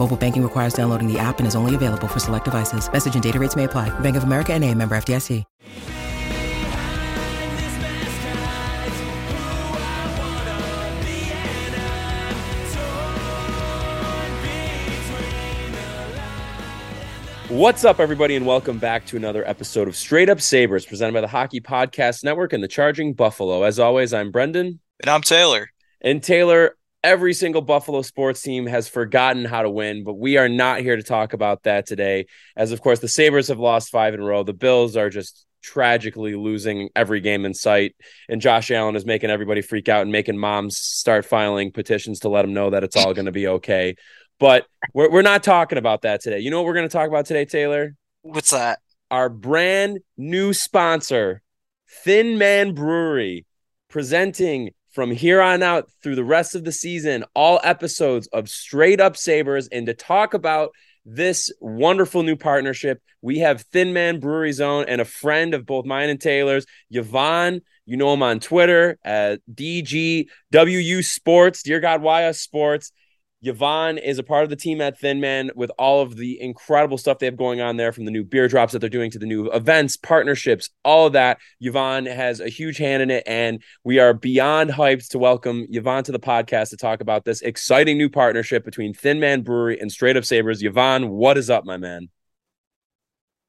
Mobile banking requires downloading the app and is only available for select devices. Message and data rates may apply. Bank of America and a member FDIC. What's up, everybody, and welcome back to another episode of Straight Up Sabres, presented by the Hockey Podcast Network and the Charging Buffalo. As always, I'm Brendan. And I'm Taylor. And Taylor, every single Buffalo sports team has forgotten how to win, but we are not here to talk about that today. As, of course, the Sabres have lost five in a row. The Bills are just tragically losing every game in sight. And Josh Allen is making everybody freak out and making moms start filing petitions to let them know that it's all going to be okay. But we're, we're not talking about that today. You know what we're going to talk about today, Taylor? What's that? Our brand new sponsor, Thin Man Brewery, presenting from here on out through the rest of the season all episodes of Straight Up Sabres. And to talk about this wonderful new partnership, we have Thin Man Brewery Zone and a friend of both mine and Taylor's, Yvonne. You know him on Twitter at DGWU Sports, Dear God, why us Sports. Yvonne is a part of the team at Thin Man with all of the incredible stuff they have going on there from the new beer drops that they're doing to the new events, partnerships, all of that. Yvonne has a huge hand in it, and we are beyond hyped to welcome Yvonne to the podcast to talk about this exciting new partnership between Thin Man Brewery and Straight Up Sabres. Yvonne, what is up, my man?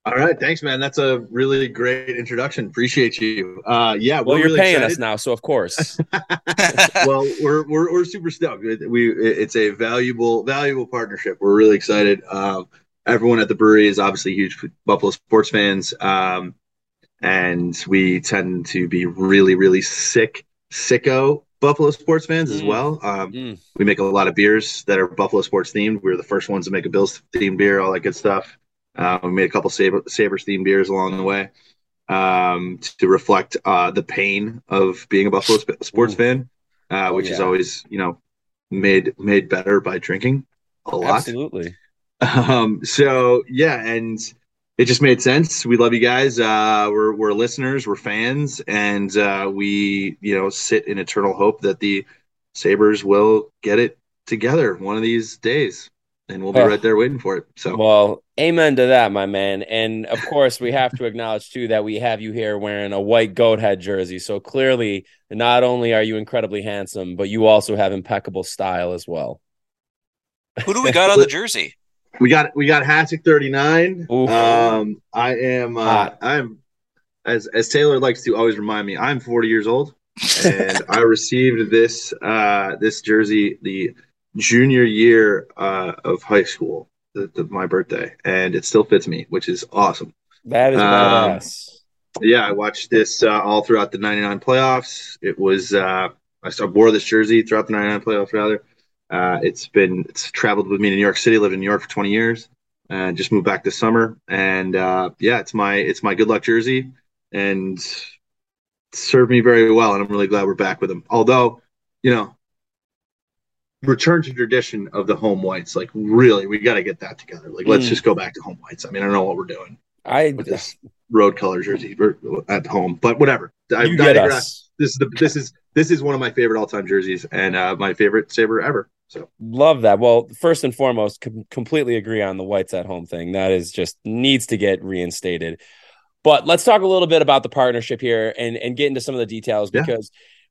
All right, thanks, man. That's a really great introduction. Appreciate you. Uh, yeah, Well, you're really paying excited. us now, so of course. well, we're, we're we're super stoked. We it's a valuable valuable partnership. We're really excited. Um, everyone at the brewery is obviously huge Buffalo sports fans, um, and we tend to be really really sick sicko Buffalo sports fans as Mm. well. Um, Mm. We make a lot of beers that are Buffalo sports themed. We were the first ones to make a Bills themed beer, all that good stuff. Uh, we made a couple Sabre, Sabres themed beers along the way um, to reflect uh, the pain of being a Buffalo sp- sports fan, uh, Oh, which is always, you know, made made better by drinking a lot. Absolutely. Um, so yeah, and it just made sense. We love you guys. Uh, we're we're listeners, we're fans, and uh, we you know sit in eternal hope that the Sabres will get it together one of these days, and we'll be Ugh. right there waiting for it. So Well, amen to that, my man. And of course, we have to acknowledge too that we have you here wearing a white goat head jersey. So clearly, not only are you incredibly handsome, but you also have impeccable style as well. Who do we got on the jersey? we got we got Hasek thirty nine. Um, I am uh, I'm as as Taylor likes to always remind me. I'm 40 years old, and I received this uh this jersey the junior year uh of high school, the, the, my birthday, and it still fits me, which is awesome. That is Um, badass. Yeah, I watched this uh, all throughout the 99 playoffs. It was uh I wore this jersey throughout the 99 playoffs rather. Uh, it's been it's traveled with me to New York City, lived in New York for 20 years, and just moved back this summer. And uh, yeah, it's my it's my good luck jersey, and served me very well. And I'm really glad we're back with them. Although, you know, return to tradition of the home whites. Like really, we got to get that together. Like let's Mm. just go back to home whites. I mean, I don't know what we're doing I with this road color jersey at home, but whatever. I, you get us. This is the this is this is one of my favorite all time jerseys and uh, my favorite Sabre ever. So Love that. Well, first and foremost, com- completely agree on the whites at home thing. That is just needs to get reinstated. But let's talk a little bit about the partnership here and and get into some of the details Yeah.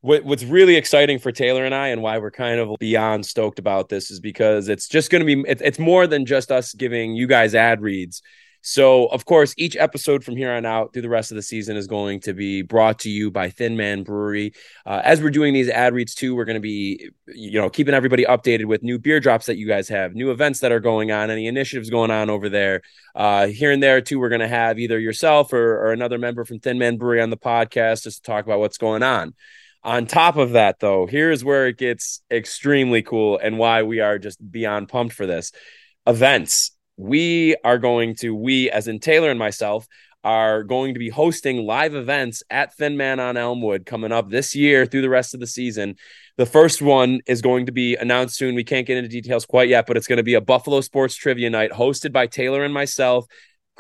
What, what's really exciting for Taylor and I and why we're kind of beyond stoked about this is because it's just going to be it, it's more than just us giving you guys ad reads. So, of course, each episode from here on out through the rest of the season is going to be brought to you by Thin Man Brewery. Uh, as we're doing these ad reads too, we're going to be, you know, keeping everybody updated with new beer drops that you guys have, new events that are going on, any initiatives going on over there. Uh, here and there too, we're going to have either yourself or, or another member from Thin Man Brewery on the podcast just to talk about what's going on. On top of that, though, here's where it gets extremely cool and why we are just beyond pumped for this. Events. We are going to, we as in Taylor and myself, are going to be hosting live events at Thin Man on Elmwood coming up this year through the rest of the season. The first one is going to be announced soon. We can't get into details quite yet, but it's going to be a Buffalo Sports Trivia Night hosted by Taylor and myself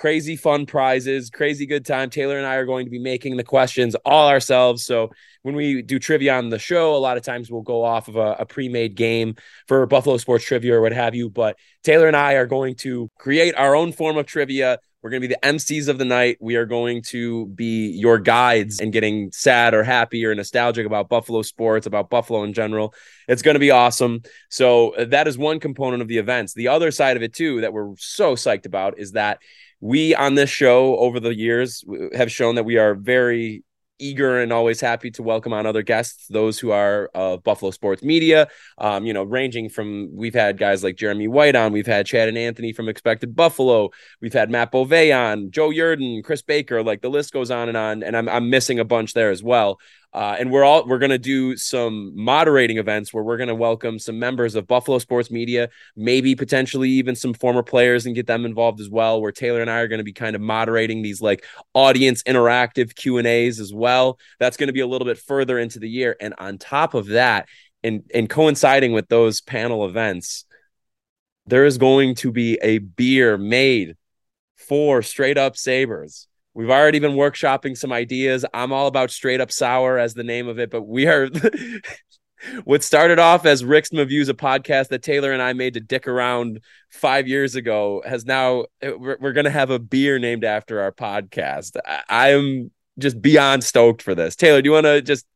crazy fun prizes, crazy good time. Taylor and I are going to be making the questions all ourselves. So when we do trivia on the show, a lot of times we'll go off of a, a pre-made game for Buffalo Sports Trivia or what have you. But Taylor and I are going to create our own form of trivia. We're going to be the MCs of the night. We are going to be your guides and getting sad or happy or nostalgic about Buffalo sports, about Buffalo in general. It's going to be awesome. So that is one component of the events. The other side of it too that we're so psyched about is that we on this show over the years have shown that we are very eager and always happy to welcome on other guests, those who are of Buffalo sports media. Um, you know, ranging from we've had guys like Jeremy White on, we've had Chad and Anthony from Expected Buffalo, we've had Matt Bove on, Joe Yerdon, Chris Baker, like the list goes on and on. And I'm I'm missing a bunch there as well. Uh, and we're all we're going to do some moderating events where we're going to welcome some members of Buffalo Sports Media, maybe potentially even some former players and get them involved as well. Where Taylor and I are going to be kind of moderating these like audience interactive Q and A's as well. That's going to be a little bit further into the year, and on top of that, and and coinciding with those panel events, there is going to be a beer made for straight up Sabres. We've already been workshopping some ideas. I'm all about straight up sour as the name of it, but we are what started off as Rick's Reviews, a podcast that Taylor and I made to dick around five years ago, has now we're, we're going to have a beer named after our podcast. I, I'm just beyond stoked for this. Taylor, do you want to just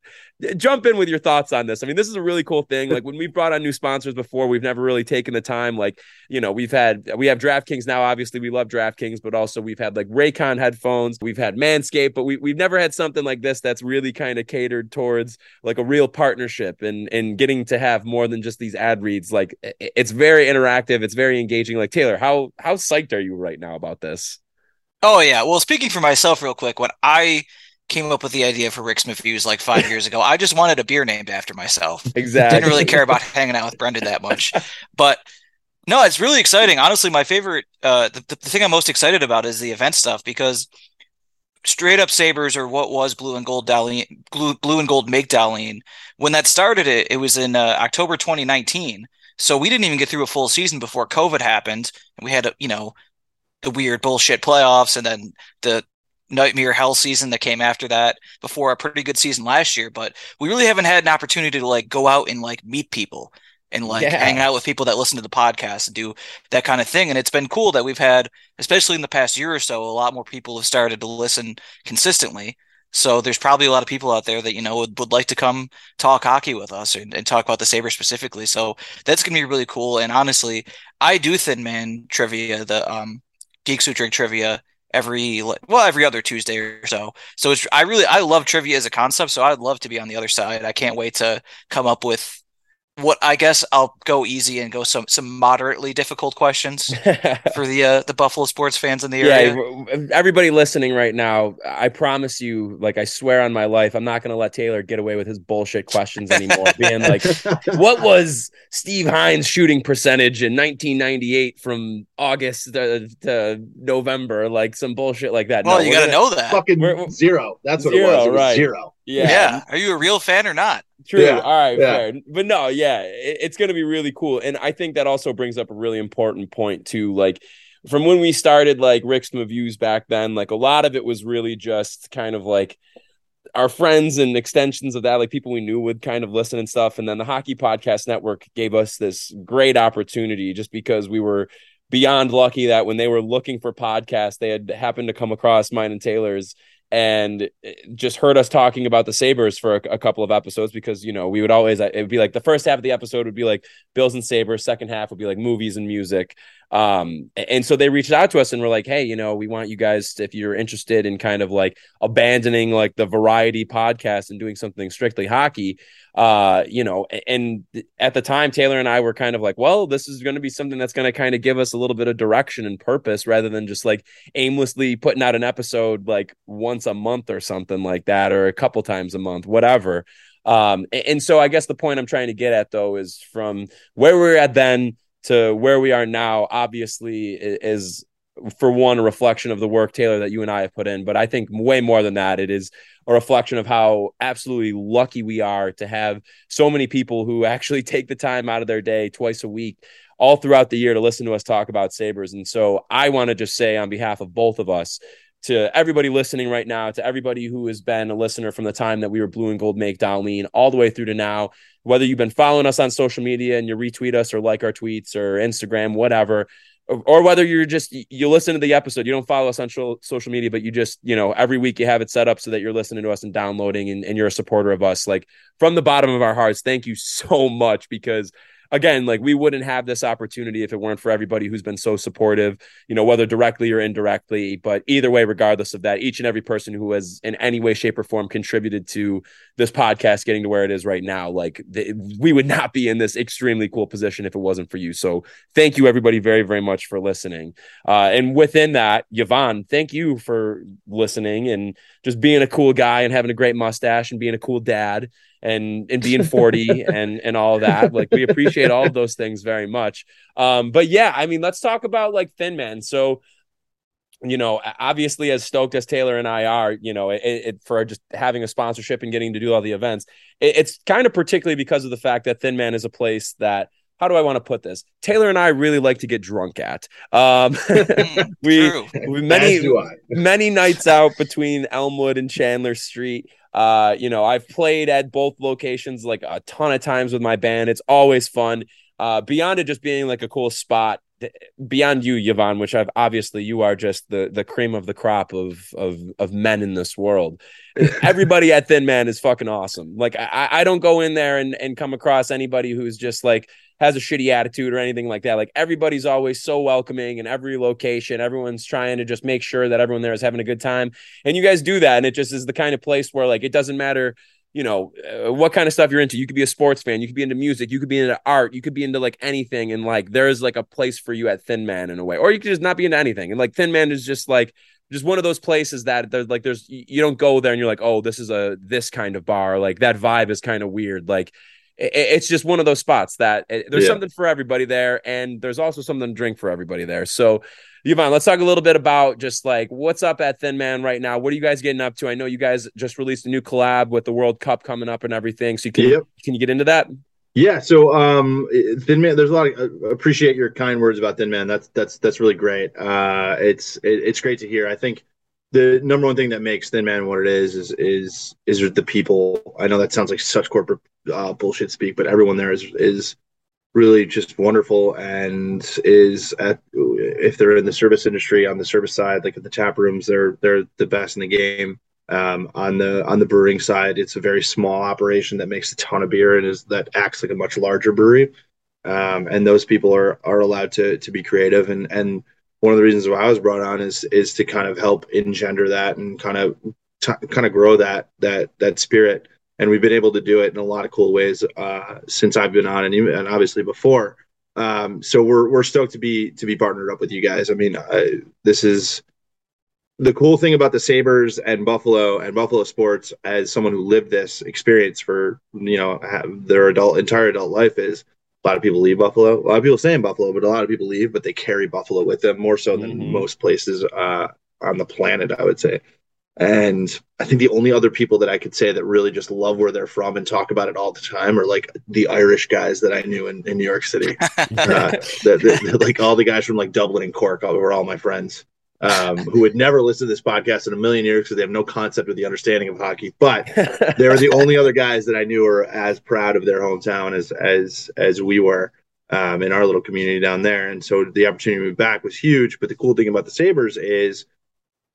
eh, jump in with your thoughts on this. I mean, this is a really cool thing. Like when we brought on new sponsors before, we've never really taken the time. Like, you know, we've had we have DraftKings now. Obviously, we love DraftKings, but also we've had like Raycon headphones, we've had Manscaped, but we we've never had something like this that's really kind of catered towards like a real partnership and and getting to have more than just these ad reads. Like it's very interactive, it's very engaging. Like Taylor, how how psyched are you right now about this? Oh yeah. Well, speaking for myself real quick, when I came up with the idea for Rick Smith Views like five years ago. I just wanted a beer named after myself. Exactly. Didn't really care about hanging out with Brendan that much. But no, it's really exciting. Honestly, my favorite, uh, the, the thing I'm most excited about is the event stuff because straight up Sabres or what was blue and gold Dahlin, blue, blue and gold make Dahlin. When that started, it, it was in uh, October 2019. So we didn't even get through a full season before COVID happened. And we had, a, you know, the weird bullshit playoffs and then the nightmare hell season that came after that before a pretty good season last year but we really haven't had an opportunity to like go out and like meet people and like yeah. hang out with people that listen to the podcast and do that kind of thing and it's been cool that we've had especially in the past year or so a lot more people have started to listen consistently so there's probably a lot of people out there that you know would, would like to come talk hockey with us and, and talk about the Sabres specifically. So that's gonna be really cool. And honestly, I do Thin Man trivia, the um Geeks Who Drink trivia every well every other Tuesday or so. So it's I really I love trivia as a concept. So I'd love to be on the other side. I can't wait to come up with what I guess I'll go easy and go some some moderately difficult questions for the uh, the Buffalo sports fans in the area. Yeah, everybody listening right now, I promise you, like I swear on my life, I'm not going to let Taylor get away with his bullshit questions anymore. being like, what was Steve Hines' shooting percentage in 1998 from August to, to November? Like some bullshit like that. Well, no, you got to know that. Fucking we're, zero. That's what zero, it was. It was right. Zero. Yeah. yeah. Are you a real fan or not? True. Yeah. All right. Yeah. Fair. But no, yeah, it, it's going to be really cool. And I think that also brings up a really important point too. Like from when we started, like Rick's reviews back then, like a lot of it was really just kind of like our friends and extensions of that, like people we knew would kind of listen and stuff. And then the Hockey Podcast Network gave us this great opportunity just because we were beyond lucky that when they were looking for podcasts, they had happened to come across mine and Taylor's and just heard us talking about the Sabres for a, a, couple of episodes because, you know, we would always, it would be like the first half of the episode would be like Bills and Sabres, second half would be like movies and music. Um, and so they reached out to us and were like, Hey, you know, we want you guys, if you're interested in kind of like abandoning like the variety podcast and doing something strictly hockey, uh, you know, and at the time, Taylor and I were kind of like, well, this is going to be something that's going to kind of give us a little bit of direction and purpose rather than just like aimlessly putting out an episode like once a month or something like that, or a couple times a month, whatever. Um, and so I guess the point I'm trying to get at though is from where we are at then to where we are now, obviously is for one a reflection of the work Taylor that you and I have put in, but I think way more than that, it is a reflection of how absolutely lucky we are to have so many people who actually take the time out of their day twice a week all throughout the year to listen to us talk about Sabres. And so I want to just say on behalf of both of us to everybody listening right now, to everybody who has been a listener from the time that we were blue and gold make Dahlin all the way through to now, whether you've been following us on social media and you retweet us or like our tweets or Instagram, whatever, or, whether you're just you listen to the episode, you don't follow us on social media, but you just you know every week you have it set up so that you're listening to us and downloading and, and you're a supporter of us. Like from the bottom of our hearts, thank you so much because again, like we wouldn't have this opportunity if it weren't for everybody who's been so supportive, you know, whether directly or indirectly. But either way, regardless of that, each and every person who has in any way, shape, or form contributed to this podcast getting to where it is right now, like we would not be in this extremely cool position if it wasn't for you. So thank you, everybody, very, very much for listening. Uh, and within that, Yvonne, thank you for listening and just being a cool guy and having a great mustache and being a cool dad and and being 40 and and all that like we appreciate all of those things very much um but yeah i mean let's talk about like thin man so you know obviously as stoked as taylor and i are you know it, it for just having a sponsorship and getting to do all the events it, it's kind of particularly because of the fact that thin man is a place that how do I want to put this? Taylor and I really like to get drunk at. Um, we, we many many nights out between Elmwood and Chandler Street. Uh, you know, I've played at both locations like a ton of times with my band. It's always fun. Uh, beyond it just being like a cool spot, beyond you, Yvonne, which I've obviously you are just the the cream of the crop of of of men in this world. Everybody at Thin Man is fucking awesome. Like I, I don't go in there and and come across anybody who's just like has a shitty attitude or anything like that. Like everybody's always so welcoming in every location. Everyone's trying to just make sure that everyone there is having a good time. And you guys do that. And it just is the kind of place where like it doesn't matter, you know, uh, what kind of stuff you're into. You could be a sports fan, you could be into music, you could be into art, you could be into like anything. And like there's like a place for you at Thin Man in a way. Or you could just not be into anything. And like Thin Man is just like just one of those places that there's like there's you don't go there and you're like, oh, this is a this kind of bar. Like that vibe is kind of weird. Like it's just one of those spots that eh, there's yeah. something for everybody there, and there's also something to drink for everybody there. So, Yvonne, let's talk a little bit about just like what's up at Thin Man right now. What are you guys getting up to? I know you guys just released a new collab with the World Cup coming up and everything. So, can yep. can you get into that? Yeah, so um, Thin Man, there's a lot. Of, uh, appreciate your kind words about Thin Man. That's that's that's really great. Uh, it's it, it's great to hear. I think the number one thing that makes Thin Man what it is is is is the people. I know that sounds like such corporate uh, bullshit speak, but everyone there is is really just wonderful and is at if they're in the service industry on the service side, like at the tap rooms, they're they're the best in the game. Um, on the on the brewing side, it's a very small operation that makes a ton of beer and is that acts like a much larger brewery. Um, and those people are are allowed to to be creative and and one of the reasons why I was brought on is is to kind of help engender that and kind of t- kind of grow that that that spirit. And we've been able to do it in a lot of cool ways uh, since I've been on, and, even, and obviously before. Um, so we're we're stoked to be to be partnered up with you guys. I mean, I, this is the cool thing about the Sabres and Buffalo and Buffalo sports as someone who lived this experience for you know their adult entire adult life is a lot of people leave Buffalo. A lot of people stay in Buffalo, but a lot of people leave, but they carry Buffalo with them more so than mm-hmm. most places uh, on the planet, I would say. And I think the only other people that I could say that really just love where they're from and talk about it all the time are like the Irish guys that I knew in, in New York City. uh, like all the guys from like Dublin and Cork were all my friends um, who would never listen to this podcast in a million years because they have no concept of the understanding of hockey. But they're the only other guys that I knew were as proud of their hometown as as as we were um, in our little community down there. And so the opportunity to move back was huge. But the cool thing about the Sabres is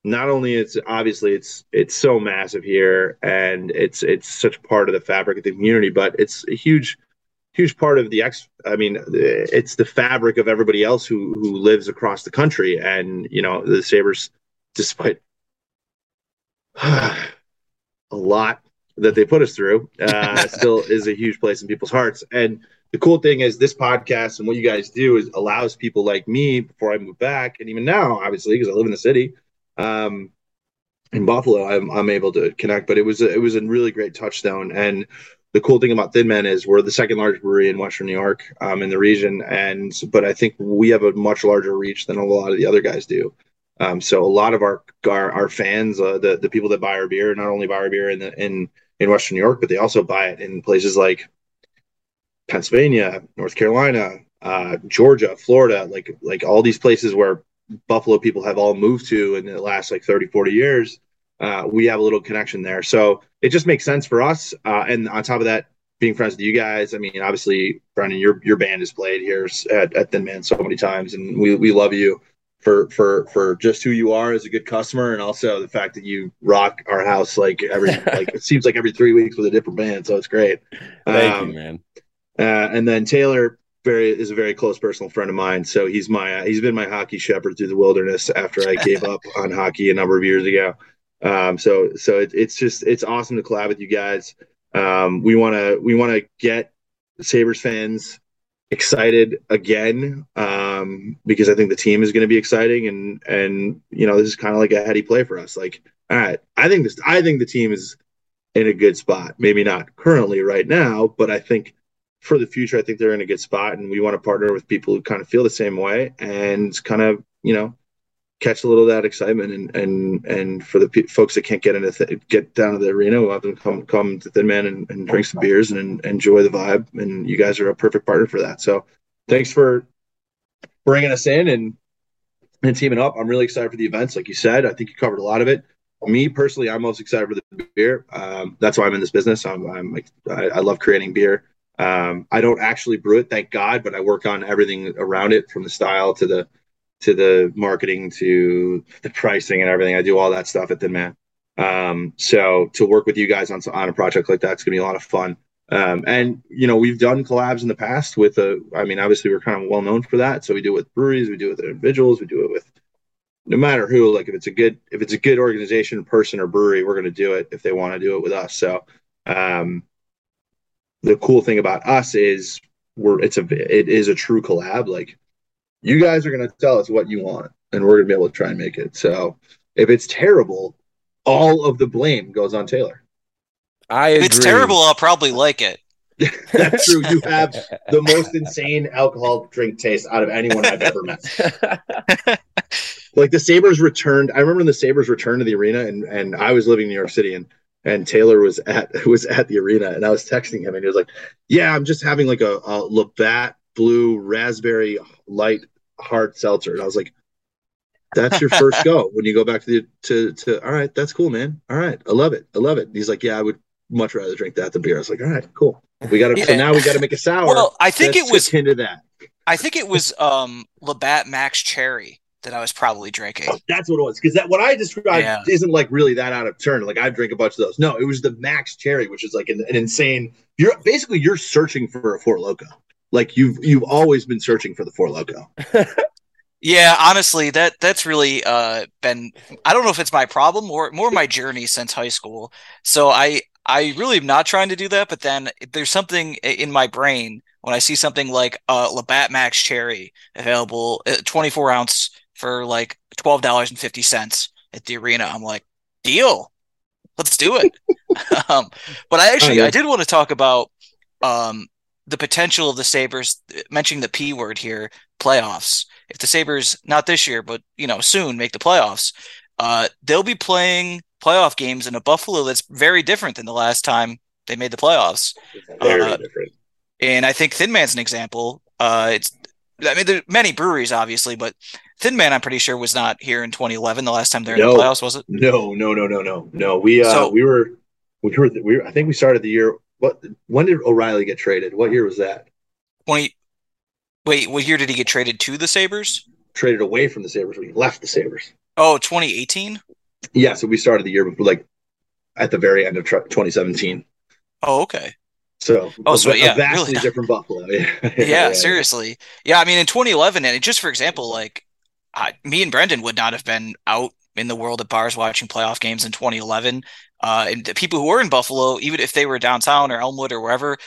not only it's obviously it's it's so massive here and it's it's such part of the fabric of the community, but it's a huge huge part of the X. I mean, it's the fabric of everybody else who who lives across the country, and you know the Sabres, despite a lot that they put us through, uh, still is a huge place in people's hearts. And the cool thing is this podcast and what you guys do is allows people like me before I move back, and even now, obviously, because I live in the city. Um, in Buffalo, I'm, I'm able to connect, but it was a, it was a really great touchstone. And the cool thing about Thin Man is we're the second largest brewery in Western New York, um, in the region, and but I think we have a much larger reach than a lot of the other guys do. Um, so a lot of our our, our fans, uh, the the people that buy our beer, not only buy our beer in the, in in Western New York, but they also buy it in places like Pennsylvania, North Carolina, uh, Georgia, Florida, like like all these places where Buffalo people have all moved to in the last like 30, 40 years. Uh, we have a little connection there. So it just makes sense for us. Uh, and on top of that, being friends with you guys, I mean, obviously, Brendan, your your band has played here at, at Thin Man so many times, and we, we love you for for for just who you are as a good customer, and also the fact that you rock our house like every like it seems like every three weeks with a different band, so it's great. Thank um, you, man. Uh, and then Taylor very is a very close personal friend of mine, so he's my uh, he's been my hockey shepherd through the wilderness after I gave up on hockey a number of years ago. Um, so so it, it's just it's awesome to collab with you guys. Um, we want to we want to get Sabres fans excited again um, because I think the team is going to be exciting and and you know this is kind of like a heady play for us. Like all right, I think this I think the team is in a good spot. Maybe not currently right now, but I think for the future I think they're in a good spot and we want to partner with people who kind of feel the same way and kind of you know catch a little of that excitement and and and for the p- folks that can't get into th- get down to the arena we'll have them come come to thin man and, and drink some beers and, and, enjoy the vibe. And you guys are a perfect partner for that. So thanks for bringing us in and and teaming up. I'm really excited for the events. Like you said i think you covered a lot of it. Me personally i'm most excited for the beer. Um, that's why i'm in this business. I'm, I'm like I, I love creating beer. Um, i don't actually brew it thank god but i work on everything around it from the style to the to the marketing to the pricing and everything. I do all that stuff at Thin Man. Um, so to work with you guys on on a project like that's gonna be a lot of fun. Um, and you know we've done collabs in the past with a. I mean, obviously we're kind of well known for that. So we do it with breweries, we do it with individuals, we do it with no matter who. Like if it's a good if it's a good organization, person, or brewery, we're gonna do it if they want to do it with us. So um, the cool thing about us is we're it's a it is a true collab. Like you guys are going to tell us what you want, and we're going to be able to try and make it. So if it's terrible, all of the blame goes on Taylor. I agree. If it's terrible, I'll probably like it. That's true. You have the most insane alcohol drink taste out of anyone I've ever met. like the Sabres returned. I remember when the Sabres returned to the arena, and and I was living in New York City, and and Taylor was at was at the arena, and I was texting him, and he was like, "Yeah, I'm just having like a, a Labatt blue raspberry light hard seltzer. And I was like, that's your first go when you go back to the to to all right, that's cool, man. All right, I love it. I love it. And he's like, Yeah, I would much rather drink that than beer. I was like, All right, cool. We gotta yeah. so now we gotta make a sour. Well, I think it was into that. I think it was um Labatt Max Cherry that I was probably drinking. Oh, that's what it was. Because that what I described yeah. isn't like really that out of turn. Like I drink a bunch of those. No, it was the Max Cherry, which is like an, an insane. You're basically you're searching for a Four Loco like you've you've always been searching for the Four Loco. yeah, honestly, that that's really uh, been I don't know if it's my problem or more my journey since high school. So I I really am not trying to do that, but then there's something in my brain when I see something like uh, Labatt Max Cherry available, uh, 24 ounce for like twelve dollars and fifty cents at the arena. I'm like, deal, let's do it. um, but I actually I did want to talk about um, the potential of the Sabres, mentioning the P word here, playoffs. If the Sabres, not this year, but you know, soon make the playoffs, uh, they'll be playing playoff games in a Buffalo that's very different than the last time they made the playoffs. Very uh, different. And I think Thin Man's an example. Uh, it's, I mean, there are many breweries, obviously, but Thin Man, I'm pretty sure, was not here in 2011. The last time they're no, in the playoffs, was it? No, no, no, no, no, no. We uh, so, we were we were we were, I think we started the year what? When did O'Reilly get traded? What year was that? Twenty. Wait, what year did he get traded to the Sabres? Traded away from the Sabres when he left the Sabres. Oh, 2018? Yeah, so we started the year before, like at the very end of 2017. Oh, okay. So, Oh, so a, yeah, a vastly really. different Buffalo. Yeah, yeah, seriously. Yeah, I mean, in 2011, and just for example, like I, me and Brendan would not have been out in the world at bars watching playoff games in 2011. Uh, and the people who were in Buffalo, even if they were downtown or Elmwood or wherever,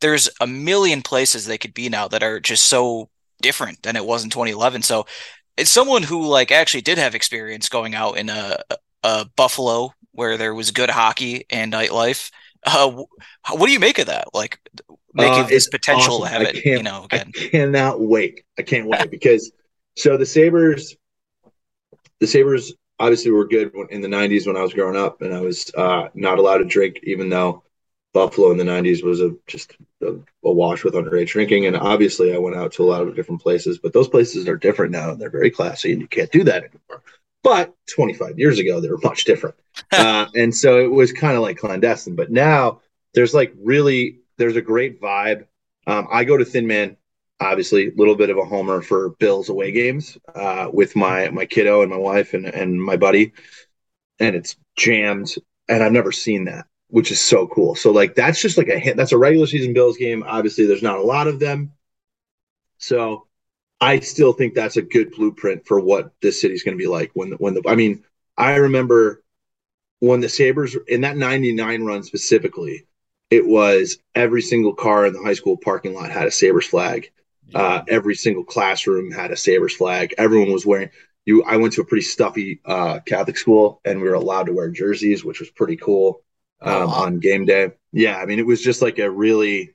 there's a million places they could be now that are just so different than it was in 2011. So it's someone who like actually did have experience going out in a, a Buffalo where there was good hockey and nightlife. Uh, what do you make of that? Like making Uh, this potential awesome. to have it, you know, I cannot wait. I can't wait because so the Sabres, the Sabres obviously we were good in the '90s when I was growing up, and I was uh, not allowed to drink, even though Buffalo in the '90s was a just a, a wash with underage drinking. And obviously, I went out to a lot of different places, but those places are different now. and They're very classy, and you can't do that anymore. But 25 years ago, they were much different, uh, and so it was kind of like clandestine. But now there's like really there's a great vibe. Um, I go to Thin Man obviously a little bit of a homer for Bills away games uh, with my my kiddo and my wife and and my buddy, and it's jammed. And I've never seen that, which is so cool. So like that's just like a hit. That's a regular season Bills game. Obviously, there's not a lot of them, so I still think that's a good blueprint for what this city's going to be like when the, when the. I mean, I remember when the Sabres in that '99 run specifically. It was every single car in the high school parking lot had a Sabres flag. Uh, every single classroom had a Sabres flag. Everyone was wearing you. I went to a pretty stuffy uh, Catholic school, and we were allowed to wear jerseys, which was pretty cool um, Oh, wow. on game day. Yeah, I mean, it was just like a really.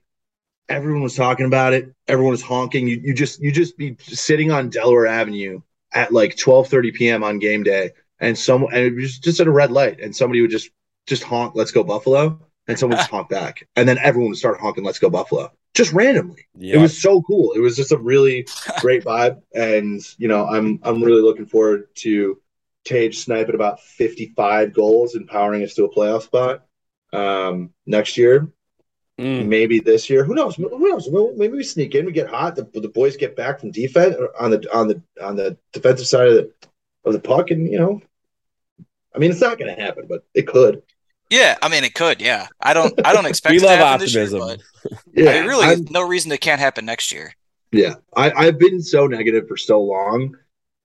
Everyone was talking about it. Everyone was honking. You you just you just be sitting on Delaware Avenue at like twelve thirty p.m. on game day, and some and it was just at a red light, and somebody would just just honk, "Let's go Buffalo," and someone just honk back, and then everyone would start honking, "Let's go Buffalo," just randomly Yeah. it was so cool. It was just a really great vibe, and you know, I'm I'm really looking forward to Tage snipe at about 55 goals and powering us to a playoff spot um, next year. Mm. Maybe this year. Who knows? Who knows? Maybe we sneak in. We get hot. The, the boys get back from defense on the on the on the defensive side of the of the puck, and you know, I mean, it's not going to happen, but it could. Yeah, I mean it could. Yeah, I don't. I don't expect We it to love happen this year, optimism. but Yeah, I mean, really, I'm- no reason it can't happen next year. Yeah, I, I've been so negative for so long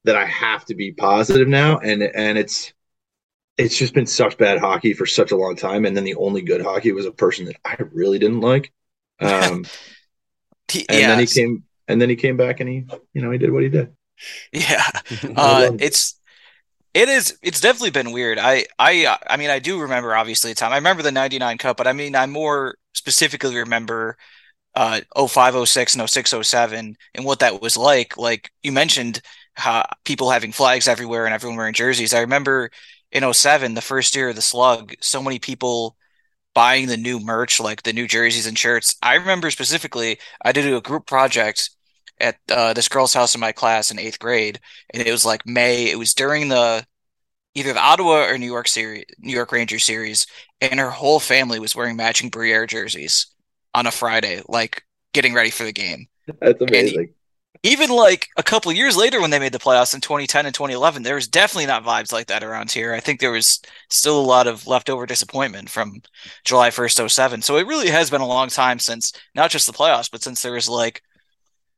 that I have to be positive now, and and it's it's just been such bad hockey for such a long time, and then the only good hockey was a person that I really didn't like, um, He- and yeah, then he came and then he came back and he you know he did what he did. yeah. Uh, it's it is it's definitely been weird. I I I mean I do remember obviously a time. I remember the 99 Cup, but I mean I more specifically remember uh 05 06 and 06 07 and what that was like. Like you mentioned how people having flags everywhere and everyone wearing jerseys. I remember in 07, the first year of the slug, so many people buying the new merch, like the new jerseys and shirts. I remember specifically I did a group project at uh, this girl's house in my class in eighth grade, and it was like May. It was during the either the Ottawa or New York series, New York Ranger series, and her whole family was wearing matching Briere jerseys on a Friday, like getting ready for the game. That's amazing. Even like a couple years later, when they made the playoffs in 2010 and 2011, there was definitely not vibes like that around here. I think there was still a lot of leftover disappointment from July 1st, 07. So it really has been a long time since not just the playoffs, but since there was like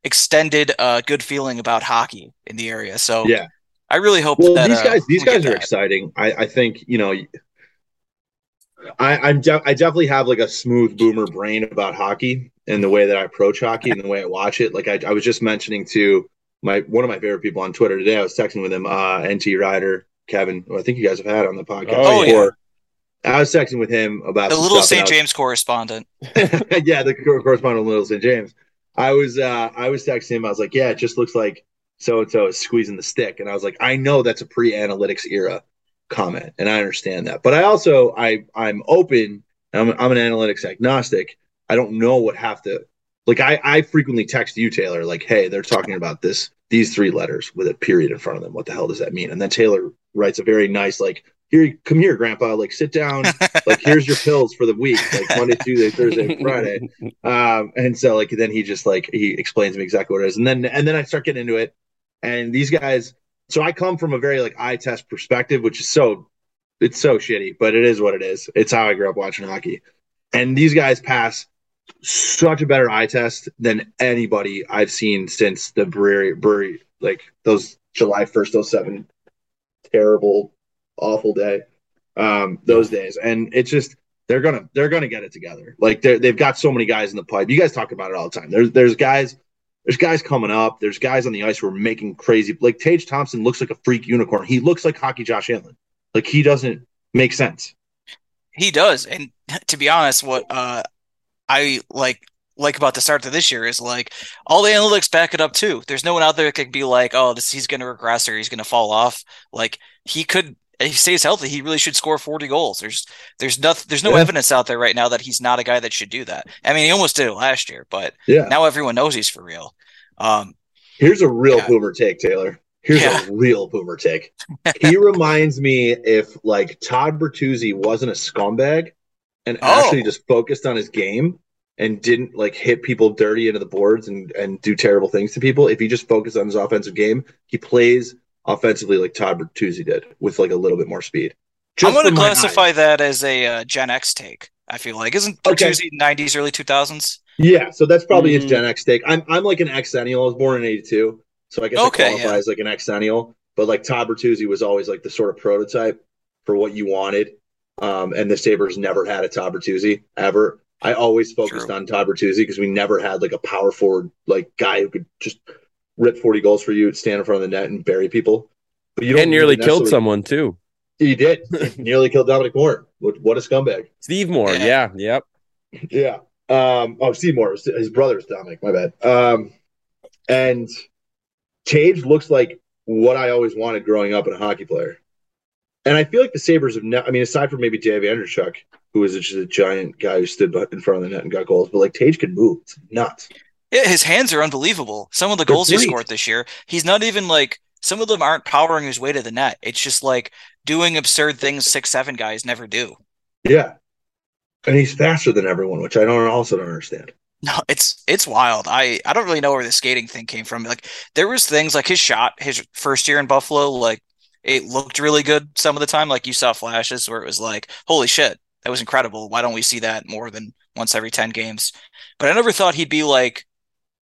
extended uh, good feeling about hockey in the area. So Yeah. I really hope Well, that these uh, guys these guys are that. exciting. I I think you know. I, I'm de- I definitely have like a smooth boomer brain about hockey and the way that I approach hockey and the way I watch it. Like I, I was just mentioning to my one of my favorite people on Twitter today. I was texting with him, uh, NT Ryder, Kevin, who I think you guys have had on the podcast Oh, yeah. before. I was texting with him about The little stuff, and I St. James correspondent. yeah, the correspondent of Little St. James. I was uh I was texting him. I was like, yeah, it just looks like so and so is squeezing the stick, and I was like, I know that's a pre-analytics era comment, and I understand that, but I also I I'm open. I'm I'm an analytics agnostic. I don't know what have to like. I I frequently text you Taylor like, hey, they're talking about this these three letters with a period in front of them. What the hell does that mean? And then Taylor writes a very nice like. Here, come here, Grandpa. Like, sit down. Like, here's your pills for the week. Like Monday, Tuesday, Thursday, Friday um and so like then he just like he explains to me exactly what it is and then and then i start getting into it and these guys so i come from a very like eye test perspective which is so it's so shitty but it is what it is it's how i grew up watching hockey and these guys pass such a better eye test than anybody I've seen since the brewery, brewery like those July 1st, 07 terrible, awful day. Um, those days. And it's just they're gonna they're gonna get it together. Like they they've got so many guys in the pipe. You guys talk about it all the time. There's there's guys there's guys coming up. There's guys on the ice who are making crazy. Like Tage Thompson looks like a freak unicorn. He looks like hockey Josh Allen. Like he doesn't make sense. He does, and to be honest, what uh, I like like about the start of this year is like all the analytics back it up too. There's no one out there that could be like, oh, this he's going to regress or he's going to fall off. Like he could, if he stays healthy, he really should score 40 goals. There's there's nothing there's no Yeah. evidence out there right now that he's not a guy that should do that. I mean, he almost did it last year, but Yeah. now everyone knows he's for real. Um, Here's a real Yeah. boomer take, Taylor. Here's Yeah. a real boomer take. he reminds me if like Todd Bertuzzi wasn't a scumbag and Oh. actually just focused on his game and didn't like hit people dirty into the boards and and do terrible things to people. If he just focused on his offensive game, he plays offensively like Todd Bertuzzi did with like a little bit more speed. I'm going to classify that as a uh, Gen X take. I feel like isn't Okay. Bertuzzi 90s, early 2000s? Yeah, so that's probably his Mm. Gen X take. I'm I'm like an Xennial. I was born in '82, so I guess Okay, I qualify yeah. as like an Xennial. But like Todd Bertuzzi was always like the sort of prototype for what you wanted. Um, and the Sabres never had a Todd Bertuzzi ever. I always focused True. on Todd Bertuzzi because we never had like a power forward like guy who could just rip 40 goals for you, stand in front of the net, and bury people. But you and nearly killed someone too. He did. He nearly killed Dominic Moore. What, what a scumbag. Steve Moore. Yeah. Yeah. Yep. Yeah. Um, oh, Seymour. His brother's Dominic. My bad. Um, and Tage looks like what I always wanted growing up in a hockey player. And I feel like the Sabres have, ne- I mean, aside from maybe Dave Andreychuk, who was just a giant guy who stood in front of the net and got goals, but like Tage can move. It's nuts. Yeah, his hands are unbelievable. Some of the They're goals he scored this year, he's not even like some of them aren't powering his way to the net. It's just like doing absurd things six seven guys never do. Yeah. And he's faster than everyone, which I don't also don't understand. No, it's it's wild. I I don't really know where the skating thing came from. Like there was things like his shot, his first year in Buffalo, like it looked really good some of the time. Like you saw flashes where it was like, holy shit, that was incredible. Why don't we see that more than once every 10 games? But I never thought he'd be like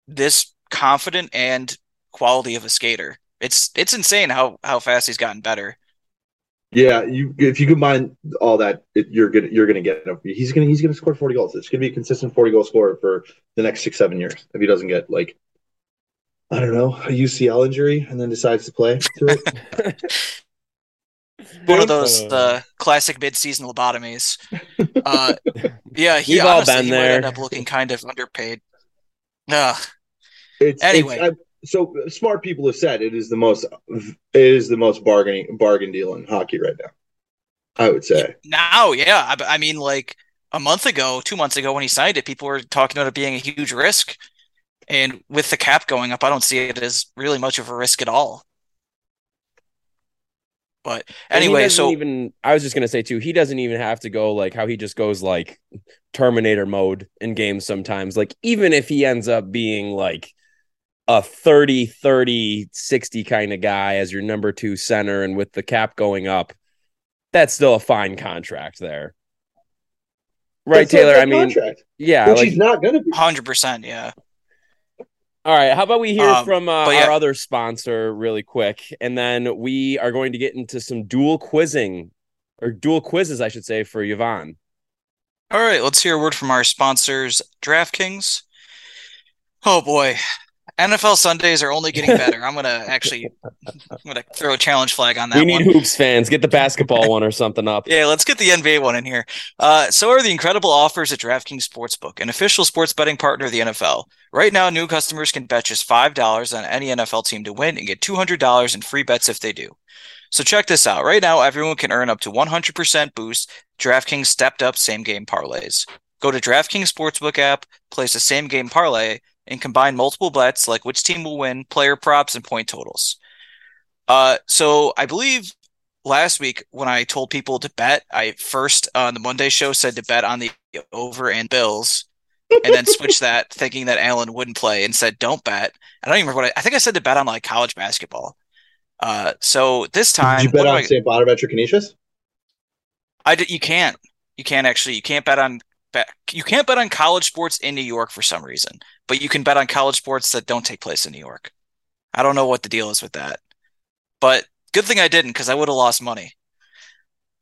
this confident and quality of a skater. It's it's insane how how fast he's gotten better. Yeah, you if you combine all that, it, you're gonna you're gonna get he's gonna he's gonna score forty goals. It's gonna be a consistent forty goal scorer for the next six seven years if he doesn't get like I don't know a UCL injury and then decides to play through it. One of those Uh. uh, classic mid-season lobotomies. Uh, yeah, he We've all honestly been he might end up looking kind of underpaid. Ugh. It's, Anyway. it's, I, so smart people have said it is the most it is the most bargaining bargain deal in hockey right now. I would say. Now, yeah. I, I mean, like a month ago, two months ago when he signed it, people were talking about it being a huge risk. And with the cap going up, I don't see it as really much of a risk at all. But anyway, so even I was just gonna say too, he doesn't even have to go like how he just goes like Terminator mode in games sometimes. Like even if he ends up being like a 30 30 60 kind of guy as your number 2 center and with the cap going up, that's still a fine contract there. Right, That's Taylor? I mean, contract, yeah, which like he's not gonna be. hundred percent, yeah. All right, how about we hear Um, from uh, yeah. our other sponsor really quick, and then we are going to get into some dual quizzing or dual quizzes, I should say, for Yvonne. All right, let's hear a word from our sponsors, DraftKings. Oh boy, NFL Sundays are only getting better. I'm gonna actually, I'm gonna throw a challenge flag on that we need one. hoops fans. Get the basketball one or something up. Yeah, let's get the NBA one in here. Uh, so are the incredible offers at DraftKings Sportsbook, an official sports betting partner of the NFL. Right now, new customers can bet just $5 on any NFL team to win and get $200 in free bets if they do. So check this out. Right now, everyone can earn up to 100% boost DraftKings stepped up same game parlays. Go to DraftKings Sportsbook app, place a same game parlay, and combine multiple bets like which team will win, player props, and point totals. Uh, so I believe last week when I told people to bet, I first on the Monday show said to bet on the over and Bills, and then switched that thinking that Allen wouldn't play and said don't bet. I don't even remember what I, I think I said to bet on like college basketball. Uh, so this time, Did you bet on I- St. Bonaventure Canisius? I did, you can't. You can't actually. You can't bet on bet. You can't bet on college sports in New York for some reason, but you can bet on college sports that don't take place in New York. I don't know what the deal is with that, but good thing I didn't because I would have lost money.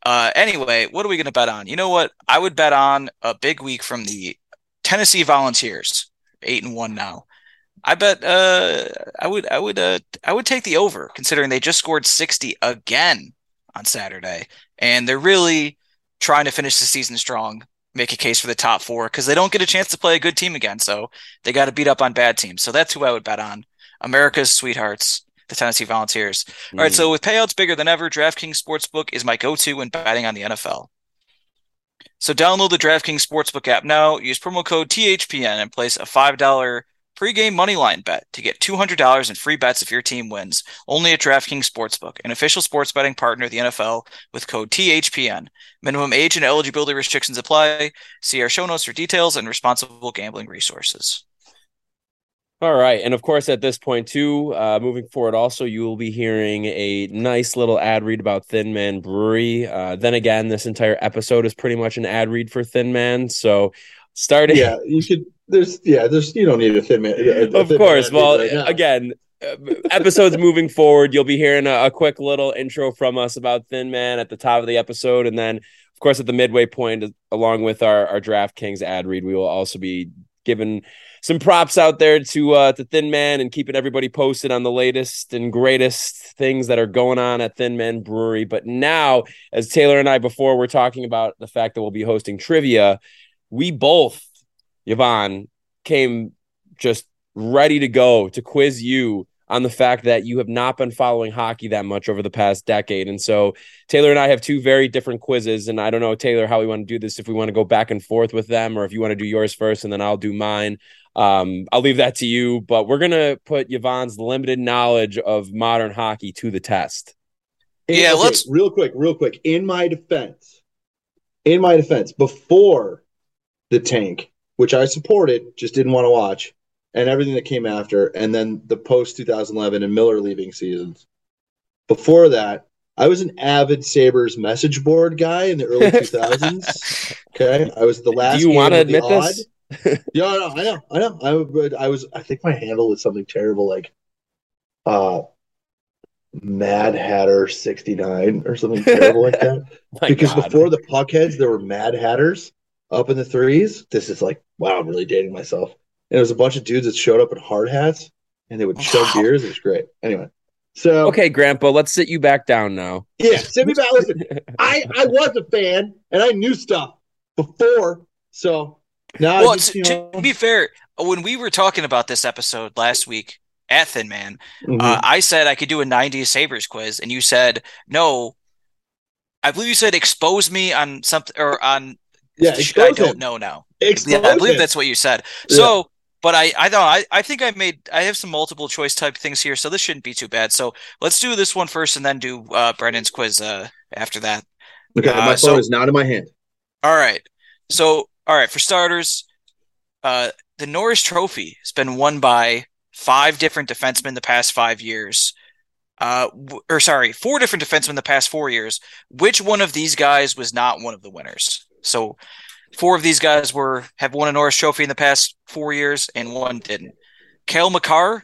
Uh, anyway, what are we going to bet on? You know what? I would bet on a big week from the Tennessee Volunteers, eight and one now. I bet uh, I would I would uh, I would take the over considering they just scored 60 again on Saturday and they're really trying to finish the season strong, make a case for the top 4 cuz they don't get a chance to play a good team again, so they got to beat up on bad teams. So that's who I would bet on. America's sweethearts, the Tennessee Volunteers. Mm. All right, so with payouts bigger than ever, DraftKings Sportsbook is my go-to when betting on the NFL. So download the DraftKings Sportsbook app now, use promo code THPN and place a $5 Pre-game moneyline bet to get $200 in free bets if your team wins. Only at DraftKings Sportsbook, an official sports betting partner of the NFL with code THPN. Minimum age and eligibility restrictions apply. See our show notes for details and responsible gambling resources. All right. And of course, at this point, too, uh, moving forward, also, you will be hearing a nice little ad read about Thin Man Brewery. Uh, then again, this entire episode is pretty much an ad read for Thin Man. So, starting. Yeah, you should there's yeah, there's you don't need a thin man. A, of thin course. Man well, right again, uh, episodes moving forward, you'll be hearing a, a, quick little intro from us about Thin Man at the top of the episode, and then of course at the midway point, along with our our DraftKings ad read, we will also be giving some props out there to uh, to Thin Man and keeping everybody posted on the latest and greatest things that are going on at Thin Man Brewery. But now, as Taylor and I before we're talking about the fact that we'll be hosting trivia, we both Yvonne came just ready to go to quiz you on the fact that you have not been following hockey that much over the past decade. And so Taylor and I have two very different quizzes. And I don't know, Taylor, how we want to do this, if we want to go back and forth with them or if you want to do yours first and then I'll do mine. Um, I'll leave that to you, but we're going to put Yvonne's limited knowledge of modern hockey to the test. Yeah, okay, let's real quick, real quick. In my defense, in my defense, before the tank, which I supported, just didn't want to watch, and everything that came after, and then the post 2011 and Miller leaving seasons. Before that, I was an avid Sabres message board guy in the early 2000s. okay, I was the last. Do you want to admit this? yeah, I know, I know, I know. I, I was. I think my handle was something terrible, like, uh, Mad Hatter 69 or something terrible like that. because God. before the puckheads, there were Mad Hatters up in the threes. This is like, wow, I'm really dating myself. And it was a bunch of dudes that showed up in hard hats and they would shove wow. beers. It was great. Anyway. So okay, Grandpa, let's sit you back down now. Yeah, sit me back. Listen, I I was a fan and I knew stuff before. So now, well, just, to, to, be fair, when we were talking about this episode last week Ethan, Man, mm-hmm. uh, I said I could do a '90s Sabres quiz, and you said no. I believe you said expose me on something or on yeah, I don't know now. Yeah, I believe that's what you said. So, yeah. but I, I don't. I, I think I made. I have some multiple choice type things here, so this shouldn't be too bad. So let's do this one first, and then do uh, Brendan's quiz uh, after that. Okay, uh, my phone so, is not in my hand. All right. So, all right. For starters, uh, the Norris Trophy has been won by five different defensemen the past five years. Uh, or sorry, four different defensemen the past four years. Which one of these guys was not one of the winners? So four of these guys were have won a Norris Trophy in the past four years, and one didn't. Cale Makar,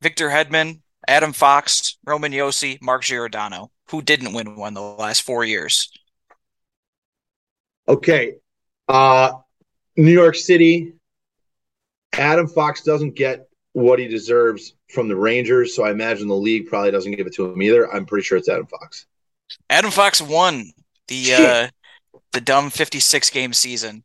Victor Hedman, Adam Fox, Roman Josi, Mark Giordano, who didn't win one the last four years. Okay. Uh New York City, Adam Fox doesn't get what he deserves from the Rangers, so I imagine the league probably doesn't give it to him either. I'm pretty sure it's Adam Fox. Adam Fox won the uh, the dumb 56 game season.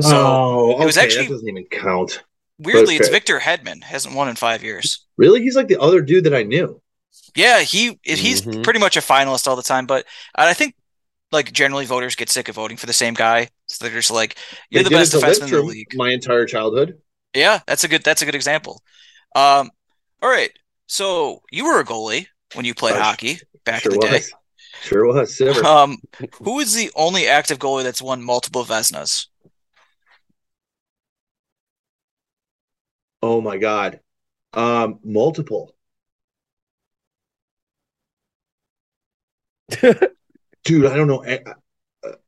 So oh, okay. it was actually that doesn't even count. Weirdly, it's Victor Hedman hasn't won in five years. Really, he's like the other dude that I knew. Yeah, he he's mm-hmm. pretty much a finalist all the time. But I think like generally voters get sick of voting for the same guy, so they're just like, "You're they the best defenseman in the league." My entire childhood. Yeah, that's a good that's a good example. Um, all right, so you were a goalie when you played hockey back sure in the was. day. Sure was. Silver. Um, who is the only active goalie that's won multiple Vezinas? Oh my god, um, multiple. Dude, I don't know.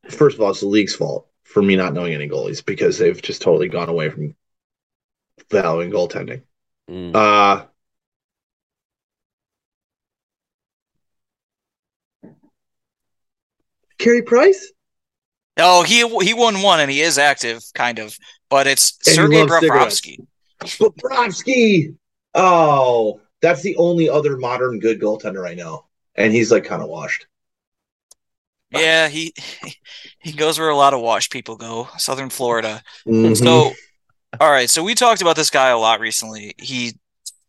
First of all, it's the league's fault for me not knowing any goalies because they've just totally gone away from valuing goaltending. Mm. Uh Carey Price? Oh, he he won one and he is active, kind of, but it's And Sergei. Bobrovsky. Bobrovsky. Oh, that's the only other modern good goaltender I know. And he's like kind of washed. Yeah, he he goes where a lot of wash people go, Southern Florida. Mhm. So, all right. So we talked about this guy a lot recently. He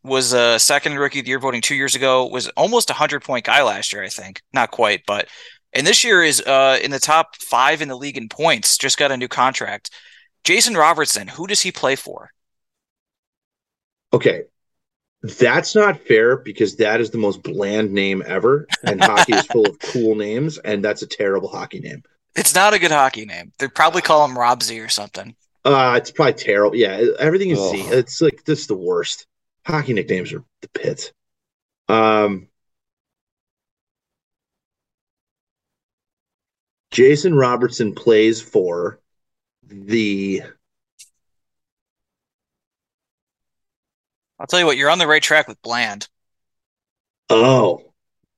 was a second rookie of the year voting two years ago. Was almost a hundred point guy last year, I think. Not quite, but and this year is uh in the top five in the league in points. Just got a new contract. Jason Robertson. Who does he play for? Okay. That's not fair because that is the most bland name ever. And hockey is full of cool names. And that's a terrible hockey name. It's not a good hockey name. They'd probably call him Rob Z or something. Uh, it's probably terrible. Yeah, everything is Z. It's like this is the worst. Hockey nicknames are the pits. Um, Jason Robertson plays for the. I'll tell you what, you're on the right track with Bland. Oh,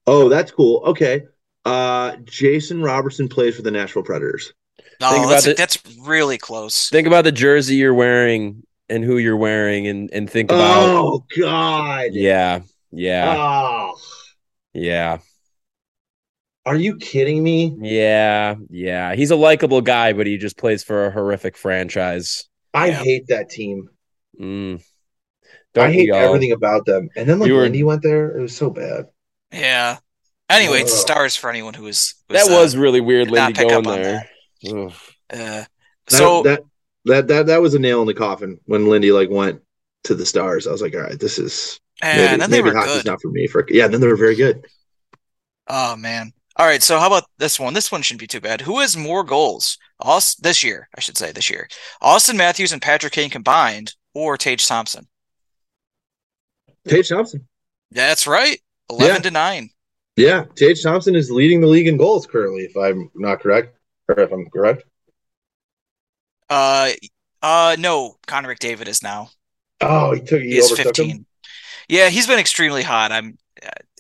oh, that's cool. Okay. Uh, Jason Robertson plays for the Nashville Predators. No, Think about that's, it. that's really close. Think about the jersey you're wearing and who you're wearing, and and think about Oh God. yeah, yeah, Oh, yeah, are you kidding me? yeah, yeah. He's a likable guy, but he just plays for a horrific franchise. I Yeah. hate that team. Mm. I Don't hate we all? everything about them. And then like You were- Lindy went there, it was so bad. Yeah. Anyway, it's stars for anyone who was. That uh, was really weird, did Lindy going there. Ugh. Uh, That- so that, that that that was a nail in the coffin when Lindy like went to the stars. I was like, all right, this is and maybe, then they maybe were hockey's good. not for me. For yeah, then they were very good. Oh man. All right. So how about this one? This one shouldn't be too bad. Who has more goals? This year, I should say, this year. Auston Matthews and Patrick Kane combined, or Tage Thompson? Tage Thompson. That's right. Eleven Yeah. to nine. Yeah, Tage Thompson is leading the league in goals currently, if I'm not correct. Or if I'm correct. Uh, uh, no. Connor McDavid is now. Oh, he took he He is overtook him. fifteen. Yeah, he's been extremely hot. I'm.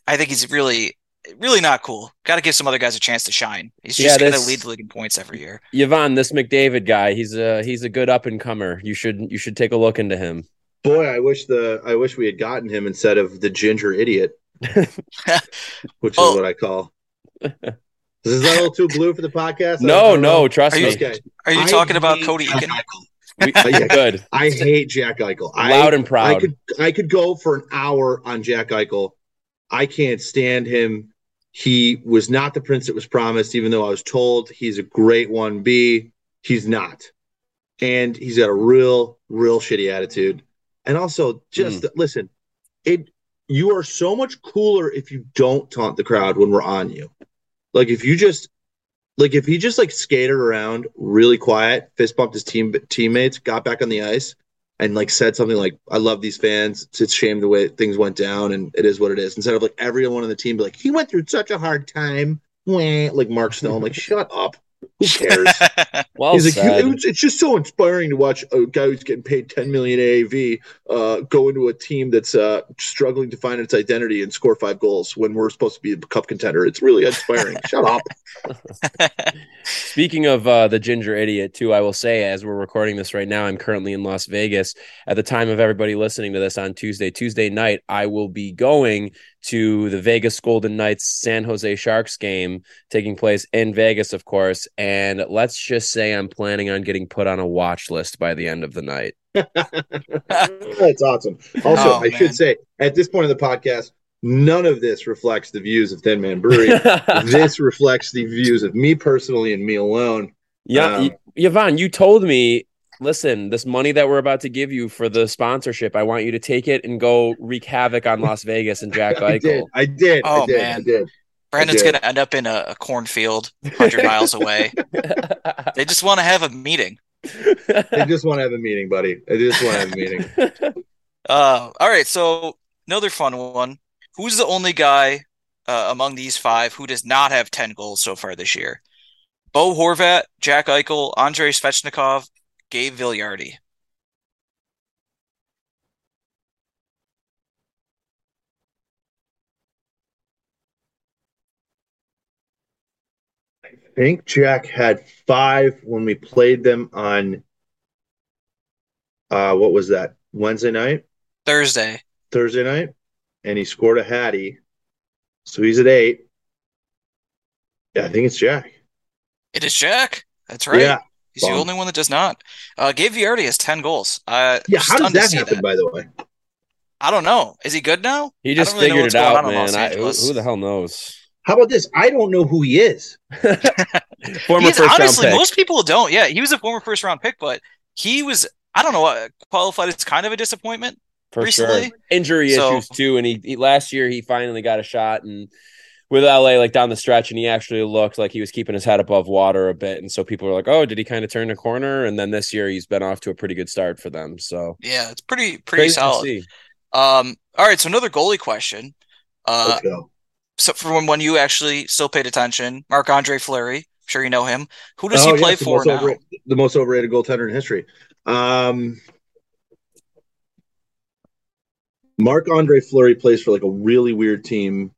I think he's really, really not cool. Got to give some other guys a chance to shine. He's Yeah, just going to lead the league in points every year. Yvonne, this McDavid guy, he's a he's a good up and comer. You should you should take a look into him. Boy, I wish the I wish we had gotten him instead of the ginger idiot, which is Oh. what I call. Is that a little too blue for the podcast? No, no, trust Are me. Okay. Are you I talking about Cody Jack Eakin? Eichel. We- Yeah. good, I hate Jack Eichel. I, loud and I could I could go for an hour on Jack Eichel. I can't stand him. He was not the prince that was promised, even though I was told he's a great one B. He's not. And he's got a real, real shitty attitude. And also just hmm. listen, it you are so much cooler if you don't taunt the crowd when we're on you. Like if you just like if he just like skated around really quiet, fist bumped his team teammates, got back on the ice, and like said something like, "I love these fans. It's, a shame the way things went down, and it is what it is." Instead of like everyone on the team be like, "He went through such a hard time," like Mark Stone, like shut up. Who cares? well He's like, said. "It's- it's just so inspiring to watch a guy who's getting paid 10 million AAV uh, go into a team that's uh, struggling to find its identity and score five goals when we're supposed to be a cup contender. It's really inspiring. Shut up. Speaking of uh, the ginger idiot, too, I will say as we're recording this right now, I'm currently in Las Vegas. At the time of everybody listening to this on Tuesday, Tuesday night, I will be going to the Vegas Golden Knights San Jose Sharks game taking place in Vegas, of course. And let's just say I'm planning on getting put on a watch list by the end of the night. That's awesome. Also, Oh, I man. should say at this point of the podcast, none of this reflects the views of Thin Man Brewery. this reflects the views of me personally and me alone. Yeah, Um, Y- Yvonne, you told me, listen, this money that we're about to give you for the sponsorship, I want you to take it and go wreak havoc on Las Vegas and Jack Eichel. I did. I did. I Oh, did. man. I did. Brandon's going to end up in a, a cornfield 100 miles away. They just want to have a meeting. they just want to have a meeting, buddy. I just want to have a meeting. Uh, all right, so another fun one. Who's the only guy uh, among these five who does not have 10 goals so far this year? Bo Horvat, Jack Eichel, Andrei Svechnikov, Gabe Vilardi. I think Jack had five when we played them on uh what was that? Wednesday night? Thursday. Thursday night? And he scored a Hattie. So he's at eight. Yeah, I think it's Jack. It is Jack. That's right. Yeah. He's the only one that does not. Uh, Gabe Vilardi has 10 goals. Uh, Yeah, how does stunned to that happen, by the way? I don't know. Is he good now? He I just don't really know figured it out, on in Los man. I, who, who the hell knows? How about this? I don't know who he is. Former He's, first round honestly, pick. most people don't. Yeah, he was a former first round pick, but he was, I don't know, uh, qualified as kind of a disappointment. for recently. sure. Injury So- issues too, and he, he last year he finally got a shot and with LA like down the stretch, and he actually looked like he was keeping his head above water a bit, and so people were like, "Oh, did he kind of turn the corner?" And then this year he's been off to a pretty good start for them. So Yeah, it's pretty pretty crazy solid. Um, all right, so another goalie question. Uh, Let's so from when you actually still paid attention, Marc Andre Fleury, I'm sure you know him. Who does Oh, he play yes, for most now? overra- the most overrated goaltender in history. Um, Marc Andre Fleury plays for like a really weird team,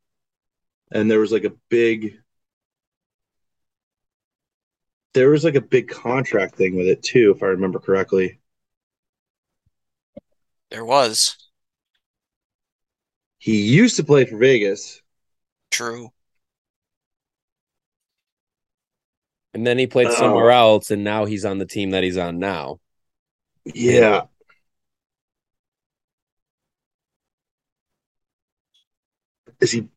and there was like a big, there was like a big contract thing with it too, if I remember correctly. There was He used to play for Vegas. true. And then he played Oh. somewhere else, and now he's on the team that he's on now. Yeah. Is he?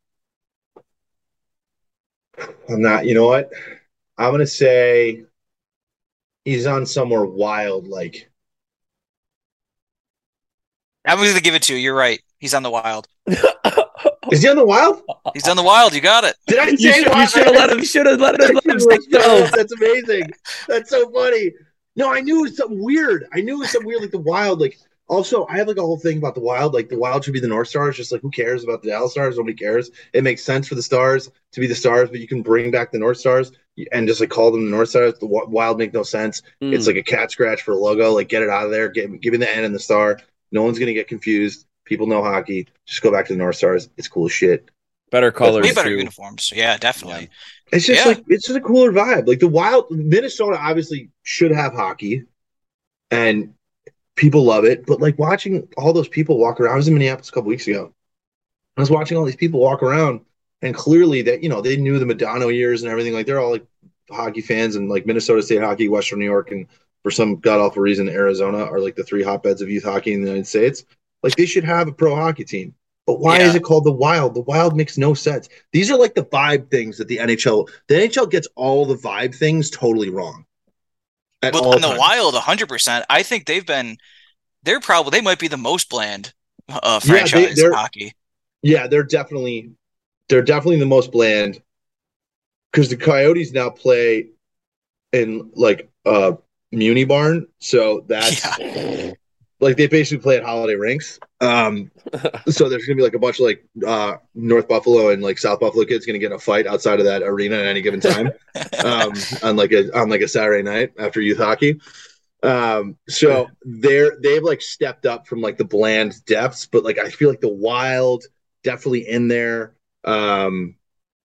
I'm not. You know what? I'm gonna say he's on somewhere wild. Like I'm going to give it to you. You're right. He's on the Wild. is he on the wild? He's on the Wild. You got it. Did I You say should, you should have let him. You should have let him. Let him say Yes, no. That's amazing. That's so funny. No, I knew it was something weird. I knew it was something weird, like the Wild. Like, also, I have like a whole thing about the Wild. Like, the Wild should be the North Stars. Just like, who cares about the Dallas Stars? Nobody cares. It makes sense for the Stars to be the Stars, but you can bring back the North Stars and just like call them the North Stars. The Wild make no sense. Hmm. It's like a cat scratch for a logo. Like, get it out of there. Get, give me the N and the star. No one's gonna get confused. People know hockey. Just go back to the North Stars. It's cool as shit. better colors Way better too. uniforms. Yeah, definitely. It's just Yeah. like it's just a cooler vibe. Like the Wild, Minnesota obviously should have hockey, and people love it. But like watching all those people walk around, I was in Minneapolis a couple weeks ago. I was watching all these people walk around, and clearly that you know they knew the Modano years and everything. Like they're all like hockey fans, and like Minnesota State hockey, Western New York, and for some god awful reason, Arizona are like the three hotbeds of youth hockey in the United States. Like they should have a pro hockey team. But why Yeah. is it called the Wild? The Wild makes no sense. These are like the vibe things that the NHL, the NHL gets all the vibe things totally wrong. At But all on the. Wild, 100%. I think they've been, they're probably, they might be the most bland uh, Yeah, they- franchise hockey. Yeah, they're definitely they're definitely the most bland because the Coyotes now play in like a Muni barn, so that's Yeah. Like they basically play at holiday rinks. Um, so there's gonna be like a bunch of like uh, North Buffalo and like South Buffalo kids gonna get in a fight outside of that arena at any given time, um, on like a on like a Saturday night after youth hockey. Um, so they're they've like stepped up from like the bland depths, but like I feel like the Wild definitely in there. Um,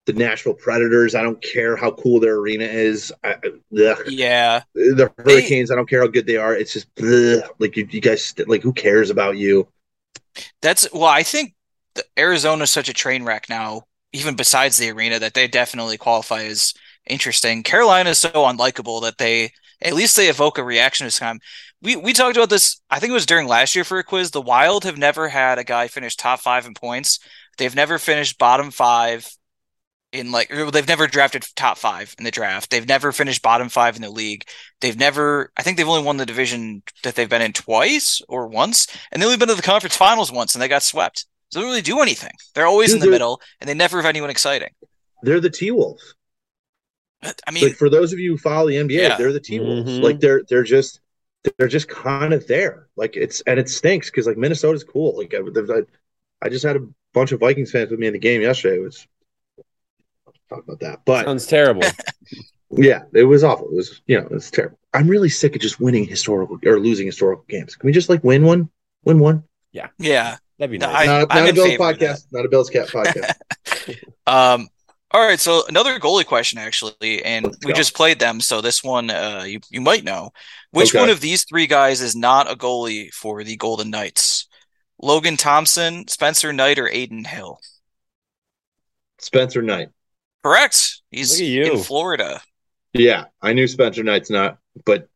the Nashville Predators, I don't care how cool their arena is. I, ugh. Yeah. The Hurricanes, I don't care how good they are. It's just ugh. like you, you guys, like who cares about you? That's, well, I think the, Arizona's such a train wreck now, even besides the arena, that they definitely qualify as interesting. Carolina is so unlikable that they, at least they evoke a reaction this time. We, we talked about this, I think it was during last year for a quiz. The Wild have never had a guy finish top five in points. They've never finished bottom five in like they've never drafted top five in the draft. They've never finished bottom five in the league. They've never I think they've only won the division that they've been in twice or once, and they've only been to the conference finals once and they got swept. So they don't really do anything. They're always in the middle and they never have anyone exciting. They're the T Wolves. I mean, Like for those of you who follow the NBA, Yeah. they're the T Wolves. Mhm. Like they're they're just they're just kind of there. Like it's and it stinks because like Minnesota's cool. Like I, I, I just had a bunch of Vikings fans with me in the game yesterday. It was talk about that, but Sounds terrible. Yeah, it was awful. It was you know, it's terrible. I'm really sick of just winning historical or losing historical games. Can we just like win one? Win one? Yeah. Yeah. That'd be No, nice. I- not I'm not a in Bills favor of that. podcast. Not a Bills cat podcast. Um, all right, so another goalie question actually, and Let's we go. just played them, so this one uh you you might know. Which Okay. one of these three guys is not a goalie for the Golden Knights? Logan Thompson, Spencer Knight, or Adin Hill? Spencer Knight. Correct. He's Look at you. in Florida. Yeah, I knew Spencer Knight's not, but